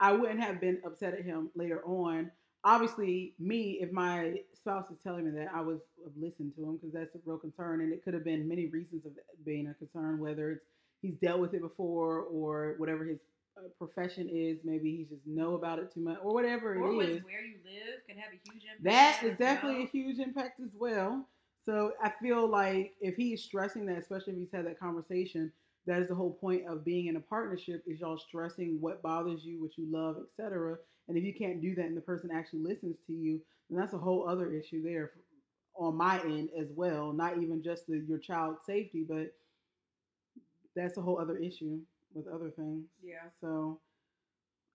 I wouldn't have been upset at him later on. Obviously, me, if my spouse is telling me that, I was have listened to him because that's a real concern, and it could have been many reasons of being a concern. Whether it's he's dealt with it before, or whatever his uh, profession is, maybe he just know about it too much, or whatever Or it is. where you live can have a huge impact. That is definitely well. a huge impact as well. So I feel like if he is stressing that, especially if he's had that conversation, that is the whole point of being in a partnership is y'all stressing what bothers you, what you love, etc. And if you can't do that and the person actually listens to you, then that's a whole other issue there on my end as well. Not even just the, your child's safety, but that's a whole other issue with other things. Yeah. So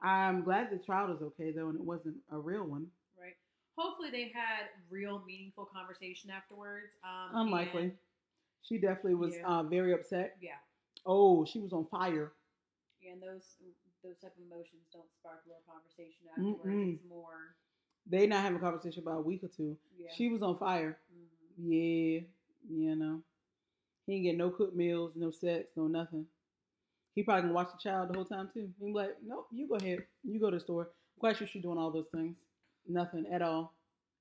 I'm glad the child is okay though, and it wasn't a real one. Right. Hopefully they had real meaningful conversation afterwards. Um, Unlikely. and- She definitely was Yeah. uh, very upset. yeah. Oh, she was on fire. And those those type of emotions don't spark real conversation afterwards. Mm-mm. It's more. They not having a conversation about a week or two. Yeah. She was on fire. Mhm. Yeah, you know. He didn't get no cooked meals, no sex, no nothing. He probably gonna watch the child the whole time too. He be like, nope, you go ahead. You go to the store. I'm quite sure she's doing all those things. Nothing at all.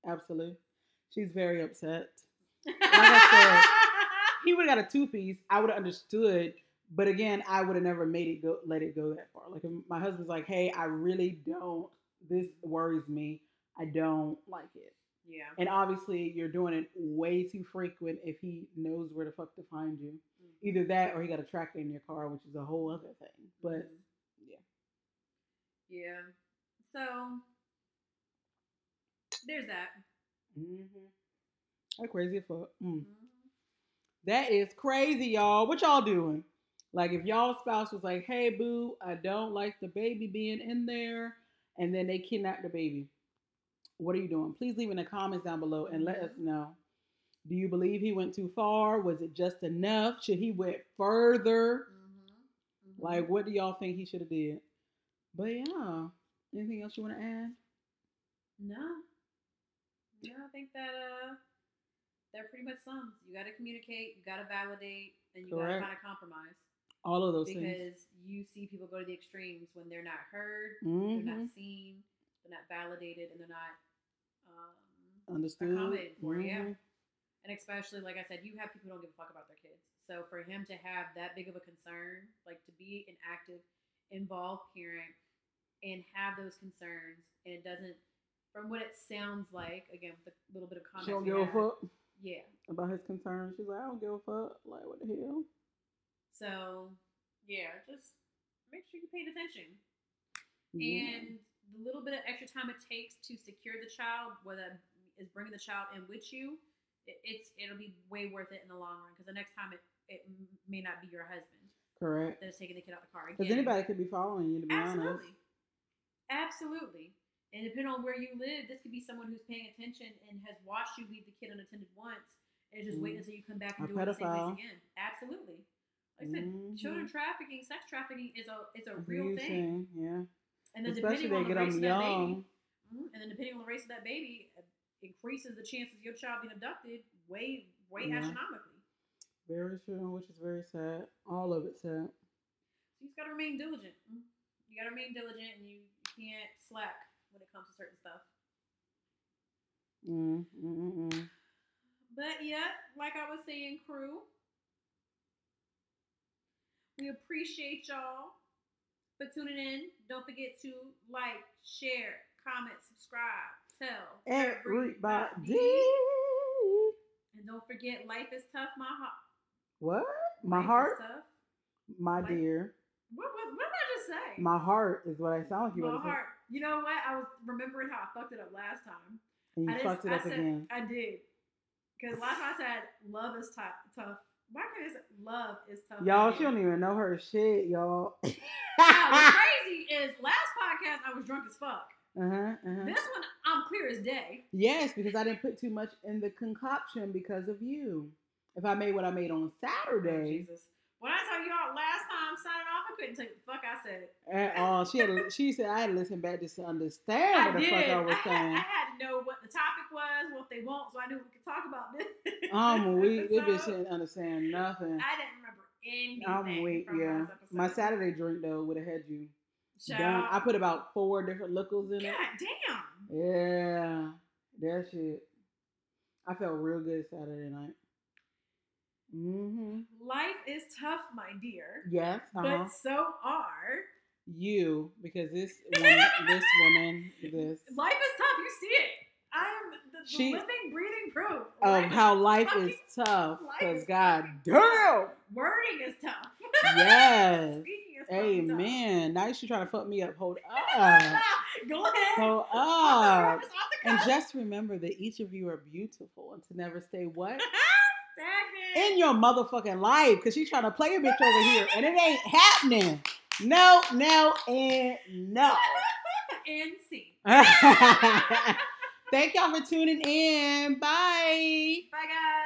Absolutely. She's very upset. I He would have got a two piece. I would have understood. But again, I would have never made it go, let it go that far. Like if my husband's like, hey, I really don't. This worries me. I don't like it. yeah. And obviously, you're doing it way too frequent if he knows where the fuck to find you. Mm-hmm. Either that or he got a tracker in your car, which is a whole other thing. But yeah. Yeah. So there's that. Mm-hmm. That crazy as fuck. Mm. Mhm. That is crazy, y'all. What y'all doing? Like, if y'all spouse was like, "Hey, boo, I don't like the baby being in there," and then they kidnap the baby, what are you doing? Please leave in the comments down below and let us know. Do you believe he went too far? Was it just enough? Should he went further? Mhm. Mhm. Like, what do y'all think he should have did? But yeah, anything else you want to add? No. No, I think that uh they're pretty much sums. You gotta communicate, you gotta validate, and you gotta kinda compromise. All of those things. Because you see people go to the extremes when they're not heard, hmm they're not seen, they're not validated, and they're not um Understood. accommodated for it, yeah. And especially like I said, you have people who don't give a fuck about their kids. So for him to have that big of a concern, like to be an active, involved parent and have those concerns, and it doesn't, from what it sounds like, again with a little bit of comments, She don't give a fuck yeah. about his concerns. She's like, I don't give a fuck. Like, what the hell? So yeah, just make sure you're paying attention. Yeah. And the little bit of extra time it takes to secure the child, whether is bringing the child in with you, it's it'll be way worth it in the long run because the next time it, it may not be your husband Correct. that is taking the kid out of the car. Because anybody could be following you, to be absolutely, absolutely. And depending on where you live, this could be someone who's paying attention and has watched you leave the kid unattended once and just waiting Mm. until you come back A and do it the same pedophile. place again. Absolutely. Like I said, honest. children trafficking, sex trafficking is a it's a real thing. Yeah. And then Especially depending they on the get race of that baby, young. Mhm. and then depending on the race of that baby, increases the chances of your child being abducted way way Yeah. astronomically. Very true, which is very sad. All of it sad. So you just gotta remain diligent. You gotta remain diligent, and you can't slack when it comes to certain stuff. Mm, mm, mm, mm. But yeah, like I was saying, crew, we appreciate y'all for tuning in. Don't forget to like, share, comment, subscribe, tell Everybody. And don't forget, life is tough. My heart. What? My life heart, my Life- dear. What, what, what did I just say? My heart is what I sound like you My to say. heart. You know what? I was remembering how I fucked it up last time. And you I just- fucked it I up said, again. I did. Because last time I said love is tough. tough. Why can't I say love is tough? Y'all, she don't even know her shit, y'all. Now, what's crazy is last podcast I was drunk as fuck. Uh-huh, uh-huh. This one I'm clear as day. Yes, because I didn't put too much in the concoction because of you. If I made what I made on Oh, Saturday, Jesus. When I told y'all last time signing off, I couldn't take the fuck I said. at all, she had she said I had to listen back just to understand I what the did. fuck I was I, had. I had to know what the topic was, what they want, so I knew we could talk about this. I'm weak. This bitch didn't understand nothing. I didn't remember anything. I'm weak. Yeah, my Saturday drink though would have had you done. I put about four different liquors in God it. damn. Yeah, that shit. I felt real good Saturday night. Mm-hmm. Life is tough, my dear. Yes. Uh-huh. But so are. you because this woman, this woman, this Life is tough. You see it. I am the, the She- living, breathing proof. of is- how life is tough. Because God damn. Wording is tough. Yes. Speaking is fucking tough. Amen. Now she's trying to fuck me up. Hold up. Go ahead. Hold up. cuff, off the And just remember that each of you are beautiful and to never stay what? Stagnant. In your motherfucking life. Because she's trying to play a bitch over here. And it ain't happening. No, no, and no. And see. Thank y'all for tuning in. Bye. Bye, guys.